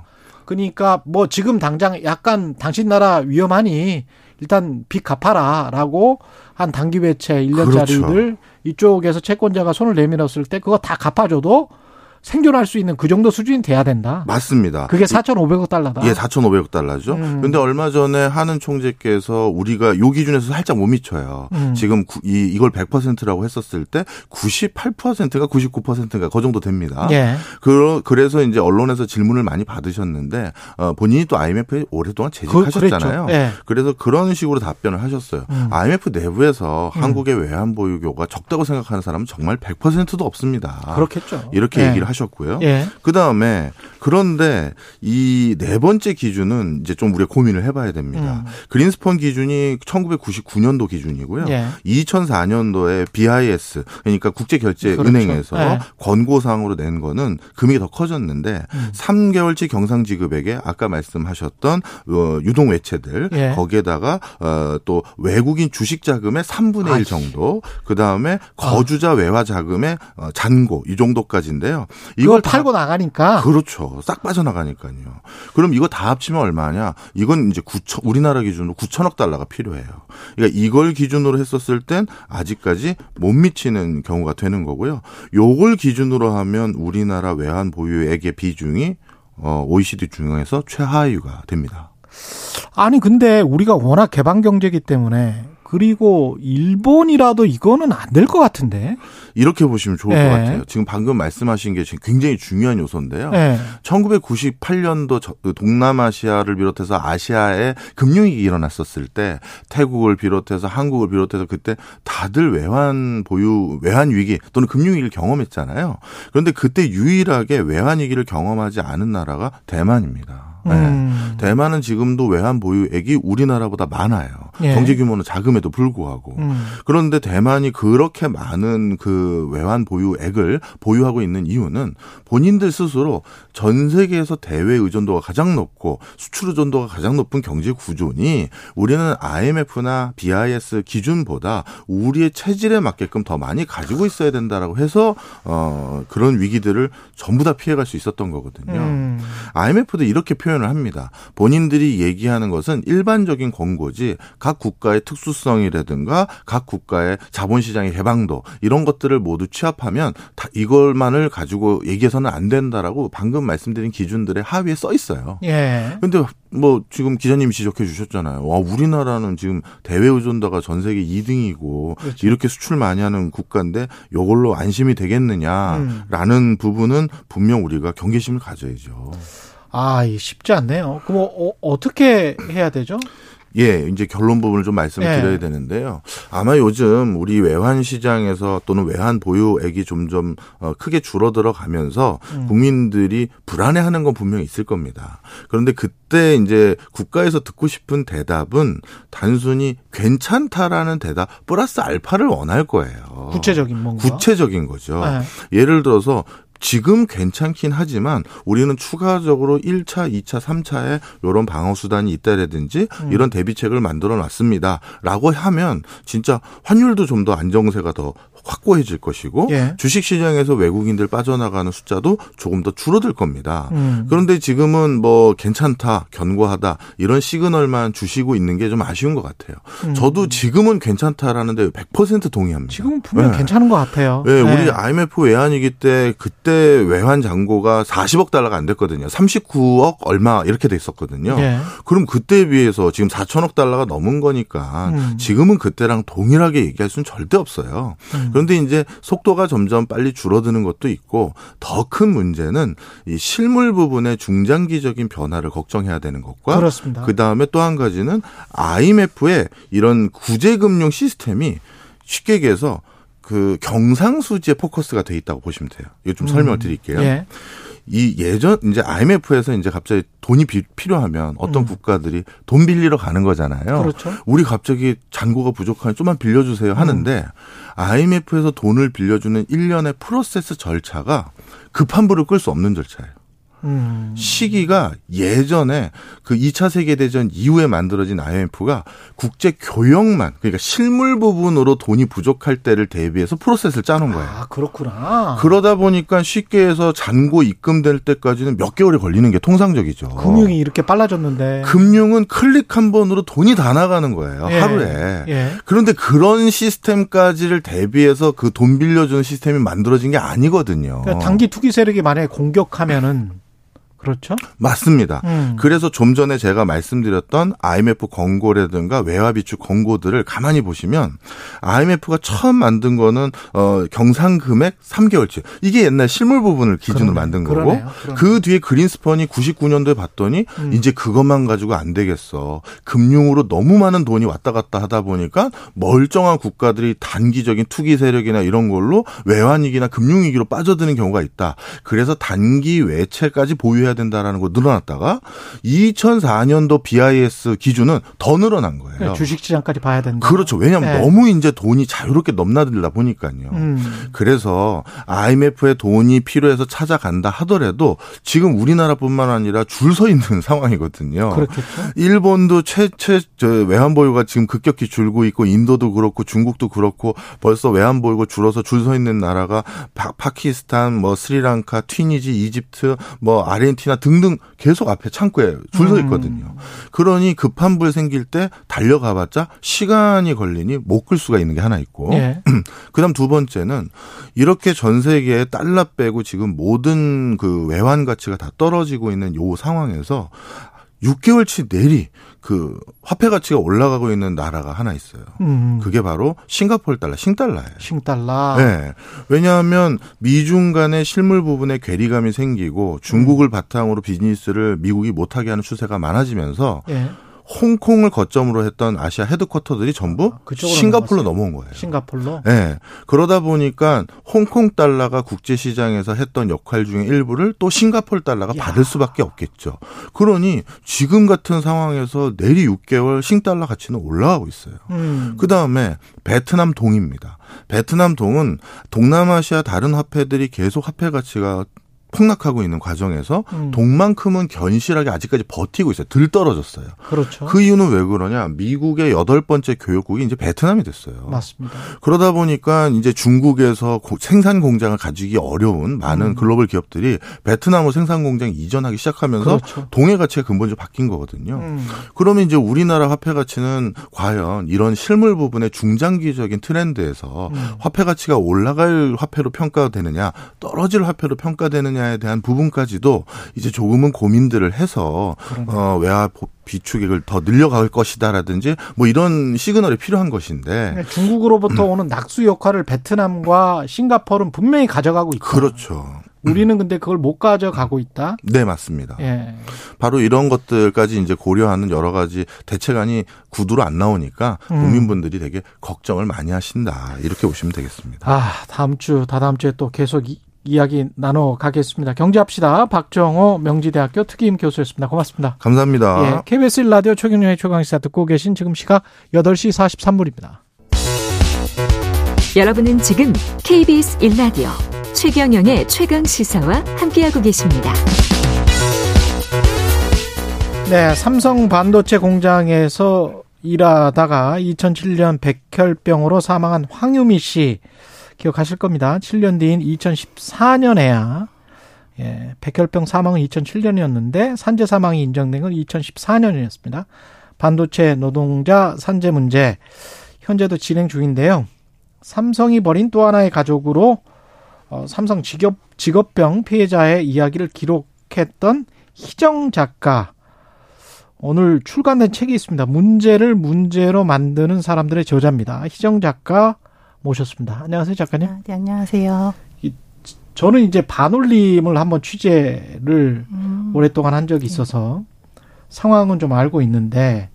그러니까 뭐 지금 당장 약간 당신 나라 위험하니 일단 빚 갚아라라고 한 단기 외채 1년짜리들 그렇죠. 이쪽에서 채권자가 손을 내밀었을 때 그거 다 갚아줘도 생존할 수 있는 그 정도 수준이 돼야 된다. 맞습니다. 그게 4,500억 달러다. 예, 4,500억 달러죠. 음. 근데 얼마 전에 하는 총재께서 우리가 요 기준에서 살짝 못 미쳐요. 음. 지금 구- 이 이걸 100%라고 했었을 때 98%가 99%가 그 정도 됩니다. 예. 그 그래서 이제 언론에서 질문을 많이 받으셨는데 어, 본인이 또 IMF에 오랫동안 재직하셨잖아요. 그-. 예. 그래서 그런 식으로 답변을 하셨어요. 음. IMF 내부에서 음. 한국의 외환 보유고가 적다고 생각하는 사람은 정말 100%도 없습니다. 그렇겠죠. 이렇게 예. 얘기를 하셨 고요. 예. 그 다음에 그런데 이 네 번째 기준은 이제 좀 우리가 고민을 해봐야 됩니다. 음. 그린스펀 기준이 1999년도 기준이고요. 예. 2004년도에 BIS 그러니까 국제결제은행에서 그렇죠. 예. 권고사항으로 낸 거는 금액이 더 커졌는데 음. 3개월치 경상지급액에 아까 말씀하셨던 어, 유동 외채들 예. 거기에다가 어, 또 외국인 주식 자금의 3분의 1 아이. 정도 그 다음에 거주자 외화 자금의 어, 잔고 이 정도까지인데요. 이걸 다- 팔고 나가니까 그렇죠. 싹 빠져나가니까요. 그럼 이거 다 합치면 얼마냐? 이건 이제 9천, 우리나라 기준으로 9천억 달러가 필요해요. 그러니까 이걸 기준으로 했었을 땐 아직까지 못 미치는 경우가 되는 거고요. 요걸 기준으로 하면 우리나라 외환 보유액의 비중이 어, OECD 중에서 최하위가 됩니다. 아니 근데 우리가 워낙 개방 경제기 때문에 그리고 일본이라도 이거는 안 될 것 같은데. 이렇게 보시면 좋을 예. 것 같아요. 지금 방금 말씀하신 게 지금 굉장히 중요한 요소인데요. 예. 1998년도 동남아시아를 비롯해서 아시아에 금융위기 일어났었을 때 태국을 비롯해서 한국을 비롯해서 그때 다들 외환 보유 외환 위기 또는 금융위기를 경험했잖아요. 그런데 그때 유일하게 외환 위기를 경험하지 않은 나라가 대만입니다. 네. 음. 대만은 지금도 외환 보유액이 우리나라보다 많아요. 예. 경제 규모는 작음에도 불구하고. 음. 그런데 대만이 그렇게 많은 그 외환 보유액을 보유하고 있는 이유는 본인들 스스로 전 세계에서 대외 의존도가 가장 높고 수출 의존도가 가장 높은 경제 구조니 우리는 IMF나 BIS 기준보다 우리의 체질에 맞게끔 더 많이 가지고 있어야 된다라고 해서 어 그런 위기들을 전부 다 피해갈 수 있었던 거거든요. 음. IMF도 이렇게 표현 표현을 합니다. 본인들이 얘기하는 것은 일반적인 권고지 각 국가의 특수성이라든가 각 국가의 자본시장의 개방도 이런 것들을 모두 취합하면 다 이걸만을 가지고 얘기해서는 안 된다라고 방금 말씀드린 기준들의 하위에 써 있어요. 예. 근데 뭐 지금 기자님이 지적해 주셨잖아요. 와, 우리나라는 지금 대외 의존도가 전 세계 2등이고 그렇죠. 이렇게 수출 많이 하는 국가인데 요걸로 안심이 되겠느냐라는 음. 부분은 분명 우리가 경계심을 가져야죠. 아, 이 쉽지 않네요. 그럼 어, 어떻게 해야 되죠? 예, 이제 결론 부분을 좀 말씀을 예. 드려야 되는데요. 아마 요즘 우리 외환 시장에서 또는 외환 보유액이 점점 어, 크게 줄어들어 가면서 음. 국민들이 불안해하는 건 분명히 있을 겁니다. 그런데 그때 이제 국가에서 듣고 싶은 대답은 단순히 괜찮다라는 대답 플러스 알파를 원할 거예요. 구체적인 뭔가. 구체적인 거죠. 네. 예를 들어서 지금 괜찮긴 하지만 우리는 추가적으로 1차, 2차, 3차에 이런 방어 수단이 있다라든지 음. 이런 대비책을 만들어 놨습니다. 라고 하면 진짜 환율도 좀 더 안정세가 더 확고해질 것이고 예. 주식 시장에서 외국인들 빠져나가는 숫자도 조금 더 줄어들 겁니다. 음. 그런데 지금은 뭐 괜찮다, 견고하다 이런 시그널만 주시고 있는 게 좀 아쉬운 것 같아요. 음. 저도 지금은 괜찮다라는데 100% 동의합니다. 지금 분명 네. 괜찮은 것 같아요. 네, 네. 우리 IMF 외환위기 때 그때 외환 잔고가 40억 달러가 안 됐거든요. 39억 얼마 이렇게 돼 있었거든요. 예. 그럼 그때에 비해서 지금 4천억 달러가 넘은 거니까 음. 지금은 그때랑 동일하게 얘기할 수는 절대 없어요. 음. 그런데 이제 속도가 점점 빨리 줄어드는 것도 있고 더 큰 문제는 이 실물 부분의 중장기적인 변화를 걱정해야 되는 것과 그렇습니다. 그 다음에 또 한 가지는 IMF의 이런 구제금융 시스템이 쉽게 얘기해서 그 경상수지에 포커스가 돼 있다고 보시면 돼요. 이거 좀 설명을 드릴게요. 예. 이 예전 이제 IMF에서 이제 갑자기 돈이 비- 필요하면 어떤 음. 국가들이 돈 빌리러 가는 거잖아요. 그렇죠. 우리 갑자기 잔고가 부족하니 좀만 빌려주세요 하는데 IMF에서 돈을 빌려주는 일련의 프로세스 절차가 급한 불을 끌 수 없는 절차예요. 음. 시기가 예전에 그 2차 세계대전 이후에 만들어진 IMF가 국제 교역만 그러니까 실물 부분으로 돈이 부족할 때를 대비해서 프로세스를 짜놓은 거예요. 아, 그렇구나. 그러다 보니까 쉽게 해서 잔고 입금될 때까지는 몇 개월이 걸리는 게 통상적이죠. 금융이 이렇게 빨라졌는데. 금융은 클릭 한 번으로 돈이 다 나가는 거예요. 예. 하루에. 예. 그런데 그런 시스템까지를 대비해서 그 돈 빌려주는 시스템이 만들어진 게 아니거든요. 그러니까 단기 투기 세력이 만약에 공격하면은 그렇죠? 맞습니다. 음. 그래서 좀 전에 제가 말씀드렸던 IMF 권고라든가 외화 비축 권고들을 가만히 보시면 IMF가 처음 만든 거는 어 경상 금액 3개월치. 이게 옛날 실물 부분을 기준으로 그러네. 만든 거고 그러네요. 그러네. 그 뒤에 그린스펀이 99년도에 봤더니 음. 이제 그것만 가지고 안 되겠어. 금융으로 너무 많은 돈이 왔다 갔다 하다 보니까 멀쩡한 국가들이 단기적인 투기 세력이나 이런 걸로 외환 위기나 금융 위기로 빠져드는 경우가 있다. 그래서 단기 외채까지 보유해야 된다라는 거 늘어났다가 2004년도 BIS 기준은 더 늘어난 거예요. 그러니까 주식시장까지 봐야 된다. 그렇죠. 왜냐하면 네. 너무 이제 돈이 자유롭게 넘나들다 보니까요. 음. 그래서 IMF에 돈이 필요해서 찾아간다 하더라도 지금 우리나라뿐만 아니라 줄 서 있는 상황이거든요. 그렇겠죠. 일본도 최최 저 외환 보유가 지금 급격히 줄고 있고 인도도 그렇고 중국도 그렇고 벌써 외환 보유가 줄어서 줄 서 있는 나라가 파, 파키스탄 뭐 스리랑카, 튀니지, 이집트, 뭐 아르헨티나 등등 계속 앞에 창구에 줄 서 있거든요. 그러니 급한 불 생길 때 달려가봤자 시간이 걸리니 못 끌 수가 있는 게 하나 있고 예. 그다음 두 번째는 이렇게 전 세계에 달러 빼고 지금 모든 그 외환 가치가 다 떨어지고 있는 요 상황에서 6개월치 내리 그 화폐 가치가 올라가고 있는 나라가 하나 있어요. 음. 그게 바로 싱가포르 달러, 싱달러예요. 싱달러. 네. 왜냐하면 미중 간의 실물 부분에 괴리감이 생기고 중국을 바탕으로 비즈니스를 미국이 못하게 하는 추세가 많아지면서 예. 홍콩을 거점으로 했던 아시아 헤드쿼터들이 전부 싱가포르로 넘어갔어요. 넘어온 거예요. 싱가폴로. 네. 그러다 보니까 홍콩 달러가 국제 시장에서 했던 역할 중에 일부를 또 싱가포르 달러가 받을 수밖에 없겠죠. 그러니 지금 같은 상황에서 내리 6개월 싱달러 가치는 올라가고 있어요. 음. 그 다음에 베트남 동입니다. 베트남 동은 동남아시아 다른 화폐들이 계속 화폐 가치가 폭락하고 있는 과정에서 음. 동만큼은 견실하게 아직까지 버티고 있어요. 들 떨어졌어요. 그렇죠. 그 이유는 왜 그러냐? 미국의 여덟 번째 교역국이 이제 베트남이 됐어요. 맞습니다. 그러다 보니까 이제 중국에서 고- 생산 공장을 가지기 어려운 많은 음. 글로벌 기업들이 베트남으로 생산 공장 이전하기 시작하면서 그렇죠. 동해 가치가 근본적으로 바뀐 거거든요. 음. 그러면 이제 우리나라 화폐 가치는 과연 이런 실물 부분의 중장기적인 트렌드에서 음. 화폐 가치가 올라갈 화폐로 평가되느냐, 떨어질 화폐로 평가되느냐 에 대한 부분까지도 이제 조금은 고민들을 해서 어, 외화 보- 비축액을 더 늘려갈 것이다라든지 뭐 이런 시그널이 필요한 것인데 네, 중국으로부터 오는 낙수 역할을 베트남과 싱가포르는 분명히 가져가고 있다. 그렇죠. 우리는 근데 그걸 못 가져가고 있다. 네, 맞습니다. 예. 바로 이런 것들까지 이제 고려하는 여러 가지 대책안이 구두로 안 나오니까 음. 국민분들이 되게 걱정을 많이 하신다. 이렇게 보시면 되겠습니다. 아, 다음 주, 다다음 주에 또 계속 이, 이야기 나눠 가겠습니다. 경제합시다. 박정호 명지대학교 특임 교수였습니다. 고맙습니다. 감사합니다. 예, KBS 1라디오 최경영의 최강시사 듣고 계신 지금 시각 8시 43분입니다. 여러분은 지금 KBS 1라디오 최경영의 최강 시사와 함께하고 계십니다. 네, 삼성 반도체 공장에서 일하다가 2007년 백혈병으로 사망한 황유미 씨 기억하실 겁니다. 7년 뒤인 2014년에야 예, 백혈병 사망은 2007년이었는데 산재 사망이 인정된 건 2014년이었습니다. 반도체 노동자 산재 문제 현재도 진행 중인데요. 삼성이 벌인 또 하나의 가족으로 어, 삼성 직업 직업병 피해자의 이야기를 기록했던 희정 작가 오늘 출간된 책이 있습니다. 문제를 문제로 만드는 사람들의 저자입니다. 희정 작가 모셨습니다. 안녕하세요, 작가님. 네, 안녕하세요. 저는 이제 반올림을 한번 취재를 음. 오랫동안 한 적이 있어서 상황은 좀 알고 있는데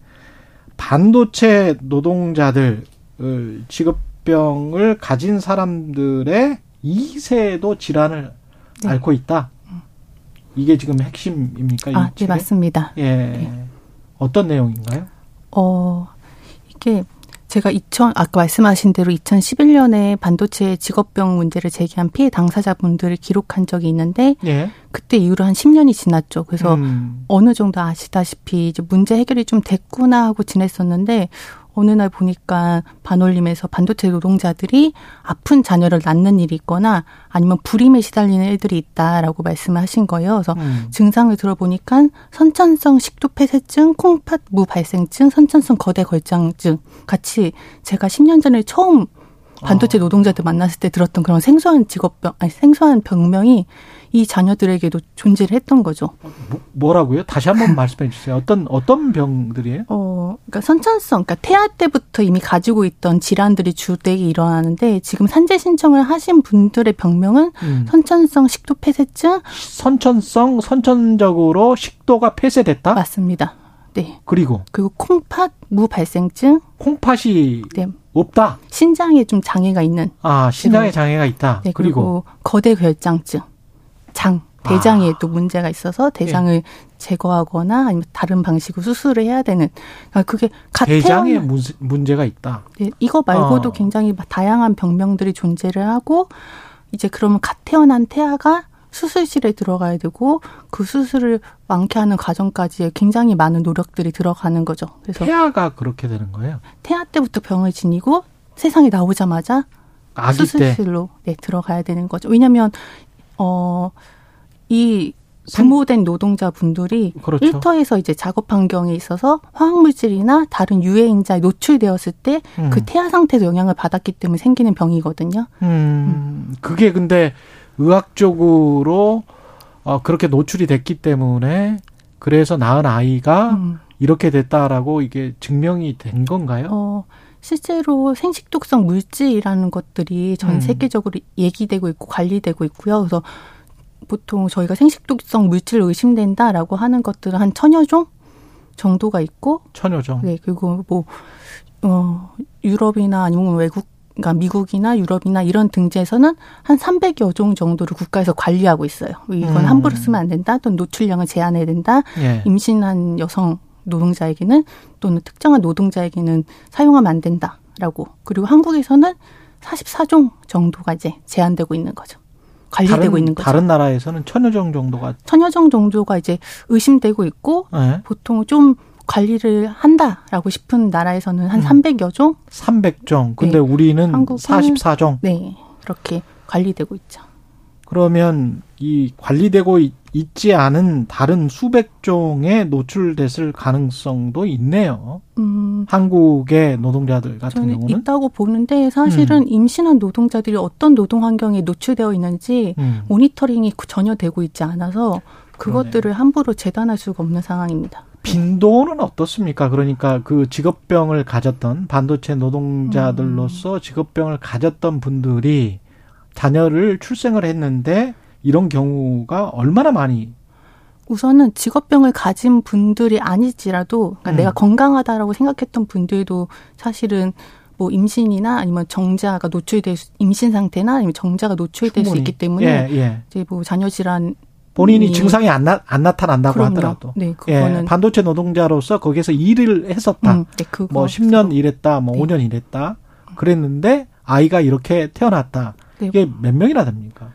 반도체 노동자들 어, 직업병을 가진 사람들의 2세도 질환을 네. 앓고 있다. 이게 지금 핵심입니까? 이 아, 네? 맞습니다. 예. 어떤 내용인가요? 어, 이게 제가 2000, 아까 말씀하신 대로 2011년에 반도체 직업병 문제를 제기한 피해 당사자분들을 기록한 적이 있는데, 예. 그때 이후로 한 10년이 지났죠. 그래서 음. 어느 정도 아시다시피 이제 문제 해결이 좀 됐구나 하고 지냈었는데, 어느 날 보니까 반올림에서 반도체 노동자들이 아픈 자녀를 낳는 일이 있거나 아니면 불임에 시달리는 애들이 있다라고 말씀을 하신 거예요. 그래서 음. 증상을 들어보니까 선천성 식도 폐쇄증, 콩팥 무 발생증, 선천성 거대 걸장증 같이 제가 10년 전에 처음 반도체 노동자들 만났을 때 들었던 그런 생소한 직업병, 아니 생소한 병명이 이 자녀들에게도 존재를 했던 거죠. 뭐라고요? 다시 한번 말씀해 주세요. 어떤 어떤 병들이에요? 어, 그러니까 선천성, 그러니까 태아 때부터 이미 가지고 있던 질환들이 주되게 일어나는데 지금 산재 신청을 하신 분들의 병명은 음. 선천성 식도 폐쇄증, 선천성 선천적으로 식도가 폐쇄됐다? 맞습니다. 네. 그리고 그리고 콩팥 무발생증, 콩팥이 네. 없다. 신장에 좀 장애가 있는 아, 신장에 장애가 있다. 네, 그리고, 그리고, 거대 결장증, 장, 대장에도 문제가 있어서 대장을 제거하거나 아니면 다른 방식으로 수술을 해야 되는. 그러니까 그게 갓 대장에 문- 문제가 있다. 네, 이거 말고도 어. 굉장히 다양한 병명들이 존재를 하고 이제 그러면 갓 태어난 태아가 수술실에 들어가야 되고 그 수술을 완쾌하는 과정까지 굉장히 많은 노력들이 들어가는 거죠. 그래서 태아가 그렇게 되는 거예요. 태아 때부터 병을 지니고 세상에 나오자마자. 수술실로 네, 들어가야 되는 거죠. 왜냐하면 어 이 부모된 노동자분들이 그렇죠. 일터에서 이제 작업 환경에 있어서 화학물질이나 다른 유해인자에 노출되었을 때 음. 그 태아 상태도 영향을 받았기 때문에 생기는 병이거든요. 음, 그게 근데 의학적으로 어, 그렇게 노출이 됐기 때문에 그래서 낳은 아이가 음. 이렇게 됐다라고 이게 증명이 된 건가요? 어, 실제로 생식독성 물질이라는 것들이 전 음. 세계적으로 얘기되고 있고 관리되고 있고요. 그래서 보통 저희가 생식독성 물질 의심된다라고 하는 것들은 한 천여 종 정도가 있고, 천여 종. 네 그리고 뭐 어, 유럽이나 아니면 외국 그러니까 미국이나 유럽이나 이런 등재에서는 한 300여 종 정도를 국가에서 관리하고 있어요. 이건 음. 함부로 쓰면 안 된다. 또는 노출량을 제한해야 된다. 예. 임신한 여성 노동자에게는 또는 특정한 노동자에게는 사용하면 안 된다라고. 그리고 한국에서는 44종 정도가 이제 제한되고 있는 거죠. 관리되고 다른, 있는 거죠. 다른 나라에서는 천여정 정도가 천여정 정도가 이제 의심되고 있고 네. 보통 좀 관리를 한다라고 싶은 나라에서는 한 음. 300여 종 300종. 근데 네. 우리는 한국은 44종. 네, 그렇게 관리되고 있죠. 그러면 이 관리되고 있- 있지 않은 다른 수백 종에 노출됐을 가능성도 있네요. 음, 한국의 노동자들 같은 경우는 있다고 보는데 사실은 임신한 노동자들이 어떤 노동 환경에 노출되어 있는지 음. 모니터링이 전혀 되고 있지 않아서 그것들을 함부로 재단할 수가 없는 상황입니다. 빈도는 어떻습니까? 그러니까 그 직업병을 가졌던 반도체 노동자들로서 음. 직업병을 가졌던 분들이 자녀를 출생을 했는데 이런 경우가 얼마나 많이 우선은 직업병을 가진 분들이 아닐지라도 그러니까 음. 내가 건강하다라고 생각했던 분들도 사실은 뭐 임신이나 아니면 정자가 노출될 수, 임신 상태나 아니면 정자가 노출될 수 충분히. 있기 때문에 예, 예. 이제 뭐 자녀 질환 본인이 이- 증상이 안, 나, 안 나타난다고 그럼요. 하더라도 네, 예, 그거는 반도체 노동자로서 거기서 일을 했었다. 음, 네, 그거 뭐 10년 일했다, 뭐 네. 5년 일했다. 그랬는데 아이가 이렇게 태어났다. 네. 이게 몇 명이나 됩니까?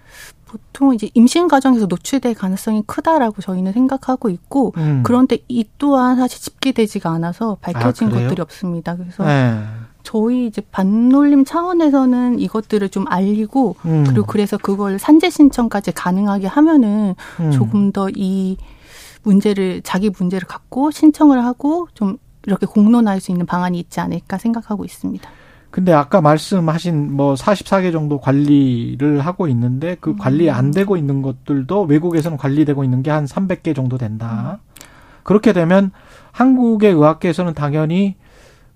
보통 이제 임신 과정에서 노출될 가능성이 크다라고 저희는 생각하고 있고 음. 그런데 이 또한 사실 집계되지가 않아서 밝혀진 아? 것들이 없습니다. 그래서 예. 저희 이제 반놀림 차원에서는 이것들을 좀 알리고 음. 그리고 그래서 그걸 산재 신청까지 가능하게 하면은 음. 조금 더 이 문제를 자기 문제를 갖고 신청을 하고 좀 이렇게 공론화할 수 있는 방안이 있지 않을까 생각하고 있습니다. 근데 아까 말씀하신 뭐 44개 정도 관리를 하고 있는데 그 관리 안 되고 있는 것들도 외국에서는 관리되고 있는 게 한 300개 정도 된다. 그렇게 되면 한국의 의학계에서는 당연히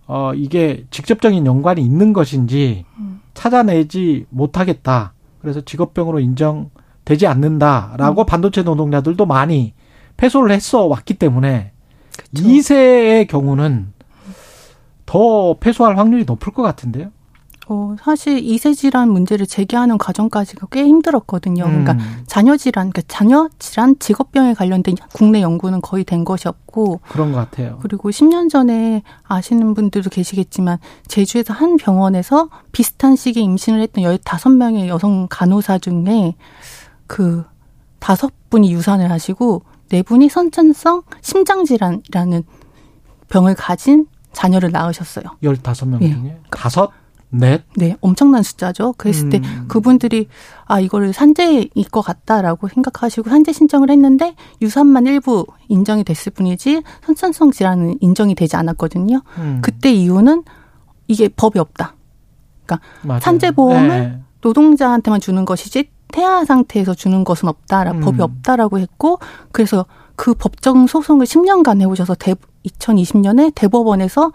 어 이게 직접적인 연관이 있는 것인지 찾아내지 못하겠다. 그래서 직업병으로 인정되지 않는다라고 반도체 노동자들도 많이 패소를 했어 왔기 때문에 그쵸. 2세의 경우는 더 패소할 확률이 높을 것 같은데요. 어, 사실 이세 질환 문제를 제기하는 과정까지가 꽤 힘들었거든요. 그러니까 음, 자녀 질환, 그러니까 자녀 질환 직업병에 관련된 국내 연구는 거의 된 것이 없고 그런 것 같아요. 그리고 10년 전에 아시는 분들도 계시겠지만 제주에서 한 병원에서 비슷한 시기에 임신을 했던 15명의 여성 간호사 중에 그 다섯 분이 유산을 하시고 네 분이 선천성 심장 질환이라는 병을 가진 자녀를 낳으셨어요. 15명 예. 중에 다섯, 넷. 네, 엄청난 숫자죠. 그랬을 때 음. 그분들이 아 이거를 산재일 것 같다라고 생각하시고 산재 신청을 했는데 유산만 일부 인정이 됐을 뿐이지 선천성 질환은 인정이 되지 않았거든요. 음, 그때 이유는 이게 법이 없다. 맞아요. 산재 보험을 네. 노동자한테만 주는 것이지 태아 상태에서 주는 것은 없다라 음. 법이 없다라고 했고 그래서 그 법정 소송을 10년간 해오셔서 대, 2020년에 대법원에서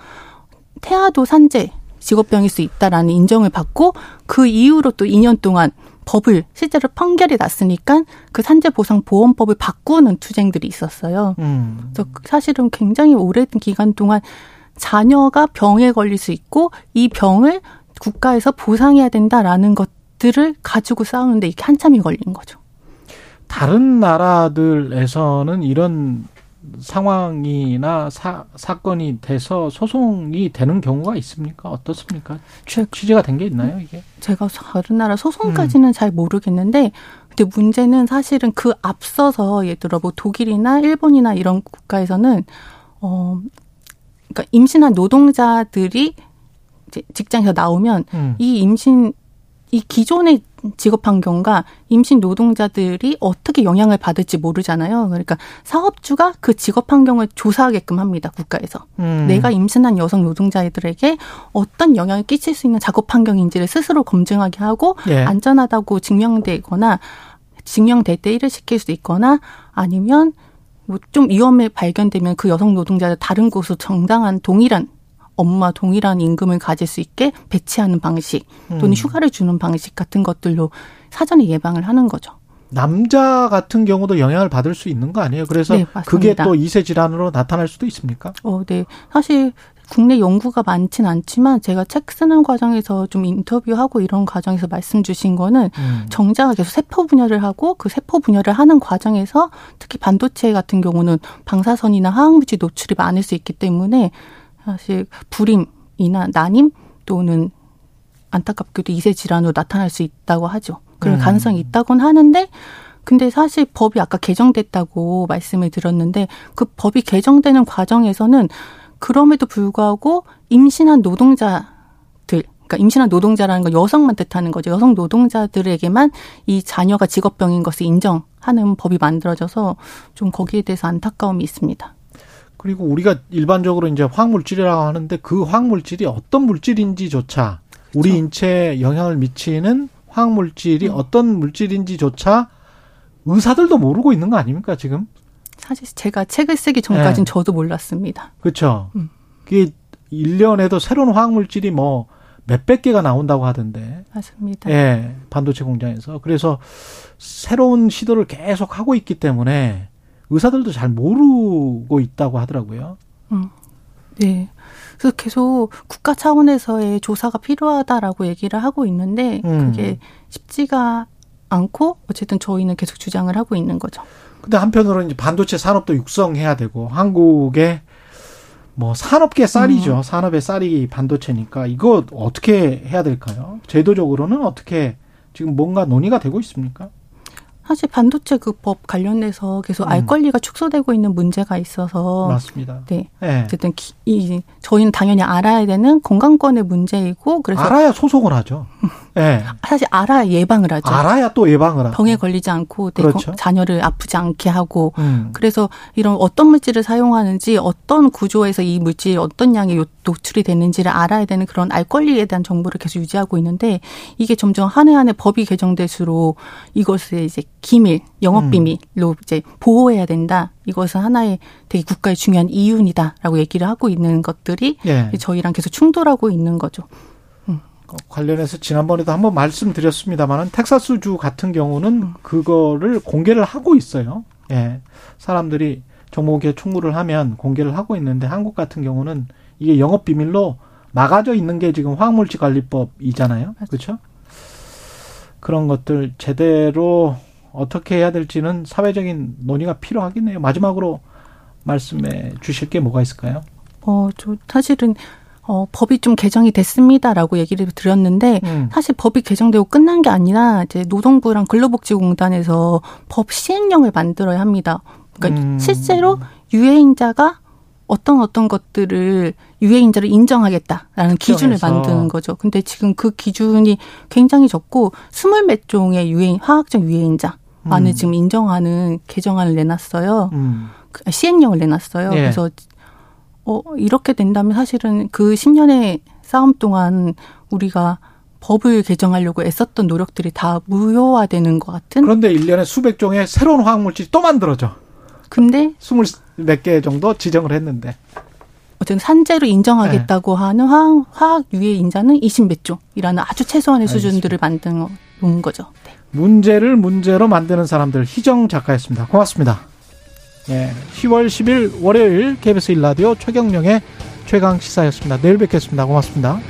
태아도 산재 직업병일 수 있다라는 인정을 받고 그 이후로 또 2년 동안 법을 실제로 판결이 났으니까 그 산재 보상 보험법을 바꾸는 투쟁들이 있었어요. 음. 그래서 사실은 굉장히 오랜 기간 동안 자녀가 병에 걸릴 수 있고 이 병을 국가에서 보상해야 된다라는 것 들을 가지고 싸우는데 이게 한참이 걸린 거죠. 다른 나라들에서는 이런 상황이나 사, 사건이 돼서 소송이 되는 경우가 있습니까? 어떻습니까? 취, 취재가 된 게 있나요, 이게? 제가 다른 나라 소송까지는 잘 모르겠는데 근데 문제는 사실은 그 앞서서 예를 들어 뭐 독일이나 일본이나 이런 국가에서는 어 그러니까 임신한 노동자들이 직장에서 나오면 음. 이 임신 이 기존의 직업 환경과 임신 노동자들이 어떻게 영향을 받을지 모르잖아요. 그러니까 사업주가 그 직업 환경을 조사하게끔 합니다. 국가에서. 음. 내가 임신한 여성 노동자들에게 어떤 영향을 끼칠 수 있는 작업 환경인지를 스스로 검증하게 하고 예. 안전하다고 증명되거나 증명될 때 일을 시킬 수 있거나 아니면 뭐 좀 위험에 발견되면 그 여성 노동자를 다른 곳으로 정당한 동일한 업무와 동일한 임금을 가질 수 있게 배치하는 방식 또는 음. 휴가를 주는 방식 같은 것들로 사전에 예방을 하는 거죠. 남자 같은 경우도 영향을 받을 수 있는 거 아니에요? 그래서 네. 그게 또 이세 질환으로 나타날 수도 있습니까? 어, 네. 사실 국내 연구가 많진 않지만 제가 책 쓰는 과정에서 좀 인터뷰하고 이런 과정에서 말씀 주신 거는 음. 정자가 계속 세포 분열을 하고 그 세포 분열을 하는 과정에서 특히 반도체 같은 경우는 방사선이나 화학물질 노출이 많을 수 있기 때문에 사실 불임이나 난임 또는 안타깝게도 이세 질환으로 나타날 수 있다고 하죠. 그런 음. 가능성이 있다곤 하는데 근데 사실 법이 아까 개정됐다고 말씀을 드렸는데 그 법이 개정되는 과정에서는 그럼에도 불구하고 임신한 노동자들 그러니까 임신한 노동자라는 건 여성만 뜻하는 거죠. 여성 노동자들에게만 이 자녀가 직업병인 것을 인정하는 법이 만들어져서 좀 거기에 대해서 안타까움이 있습니다. 그리고 우리가 일반적으로 이제 화학물질이라고 하는데 그 화학물질이 어떤 물질인지조차 우리 그렇죠. 인체에 영향을 미치는 화학물질이 음. 어떤 물질인지조차 의사들도 모르고 있는 거 아닙니까 지금? 사실 제가 책을 쓰기 전까지는 네. 저도 몰랐습니다. 그렇죠. 음. 그게 1년에도 새로운 화학물질이 뭐 몇백 개가 나온다고 하던데. 맞습니다. 예, 반도체 공장에서. 그래서 새로운 시도를 계속 하고 있기 때문에 의사들도 잘 모르고 있다고 하더라고요. 음. 네. 그래서 계속 국가 차원에서의 조사가 필요하다라고 얘기를 하고 있는데 음. 그게 쉽지가 않고 어쨌든 저희는 계속 주장을 하고 있는 거죠. 근데 한편으로는 이제 반도체 산업도 육성해야 되고 한국의 뭐 산업계 쌀이죠. 산업의 쌀이 반도체니까 이거 어떻게 해야 될까요? 제도적으로는 어떻게 지금 뭔가 논의가 되고 있습니까? 사실 반도체 그 법 관련해서 계속 음. 알 권리가 축소되고 있는 문제가 있어서 맞습니다. 네. 예. 어쨌든 기- 이 저희는 당연히 알아야 되는 건강권의 문제이고 그래서 알아야 소송을 하죠. 예. 사실 알아야 예방을 하죠. 알아야 또 예방을 하고. 병에 걸리지 않고 내 그렇죠. 건- 자녀를 아프지 않게 하고 음. 그래서 이런 어떤 물질을 사용하는지 어떤 구조에서 이 물질이 어떤 양의 요- 노출이 되는지를 알아야 되는 그런 알 권리에 대한 정보를 계속 유지하고 있는데 이게 점점 한 해 한 해 법이 개정될수록 이것을 이제 기밀, 영업 음. 비밀로 이제 보호해야 된다. 이것은 하나의 되게 국가의 중요한 이윤이다라고 얘기를 하고 있는 것들이 예. 저희랑 계속 충돌하고 있는 거죠. 관련해서 지난번에도 한번 말씀드렸습니다만은 텍사스주 같은 경우는 그거를 공개를 하고 있어요. 예. 사람들이 정보계 충고를 하면 공개를 하고 있는데 한국 같은 경우는 이게 영업 비밀로 막아져 있는 게 지금 화학물질 관리법이잖아요. 그렇죠? 그런 것들 제대로 어떻게 해야 될지는 사회적인 논의가 필요하겠네요. 마지막으로 말씀해 주실 게 뭐가 있을까요? 어, 저 사실은 어, 법이 좀 개정이 됐습니다라고 얘기를 드렸는데 음. 사실 법이 개정되고 끝난 게 아니라 이제 노동부랑 근로복지공단에서 법 시행령을 만들어야 합니다. 그러니까 음. 실제로 유해인자가 어떤 어떤 것들을 유해인자를 인정하겠다라는 기준을. 만드는 거죠. 근데 지금 그 기준이 굉장히 적고 스물 몇 종의 유해인 화학적 유해인자 만을 음. 지금 인정하는 개정안을 내놨어요. 음. 그 시행령을 내놨어요. 예. 그래서 어 이렇게 된다면 사실은 그 10년의 싸움 동안 우리가 법을 개정하려고 애썼던 노력들이 다 무효화되는 것 같은. 그런데 일년에 수백 종의 새로운 화학물질이 또 만들어져. 근데 스물 몇 개 정도 지정을 했는데. 어쨌든 산재로 인정하겠다고 네. 하는 화학, 화학 유해 인자는 20 몇 종이라는 아주 최소한의 수준들을 만든 놓은 거죠. 네. 문제를 문제로 만드는 사람들 희정 작가였습니다. 고맙습니다. 예, 10월 10일 월요일 KBS 일라디오 최경령의 최강 시사였습니다. 내일 뵙겠습니다. 고맙습니다.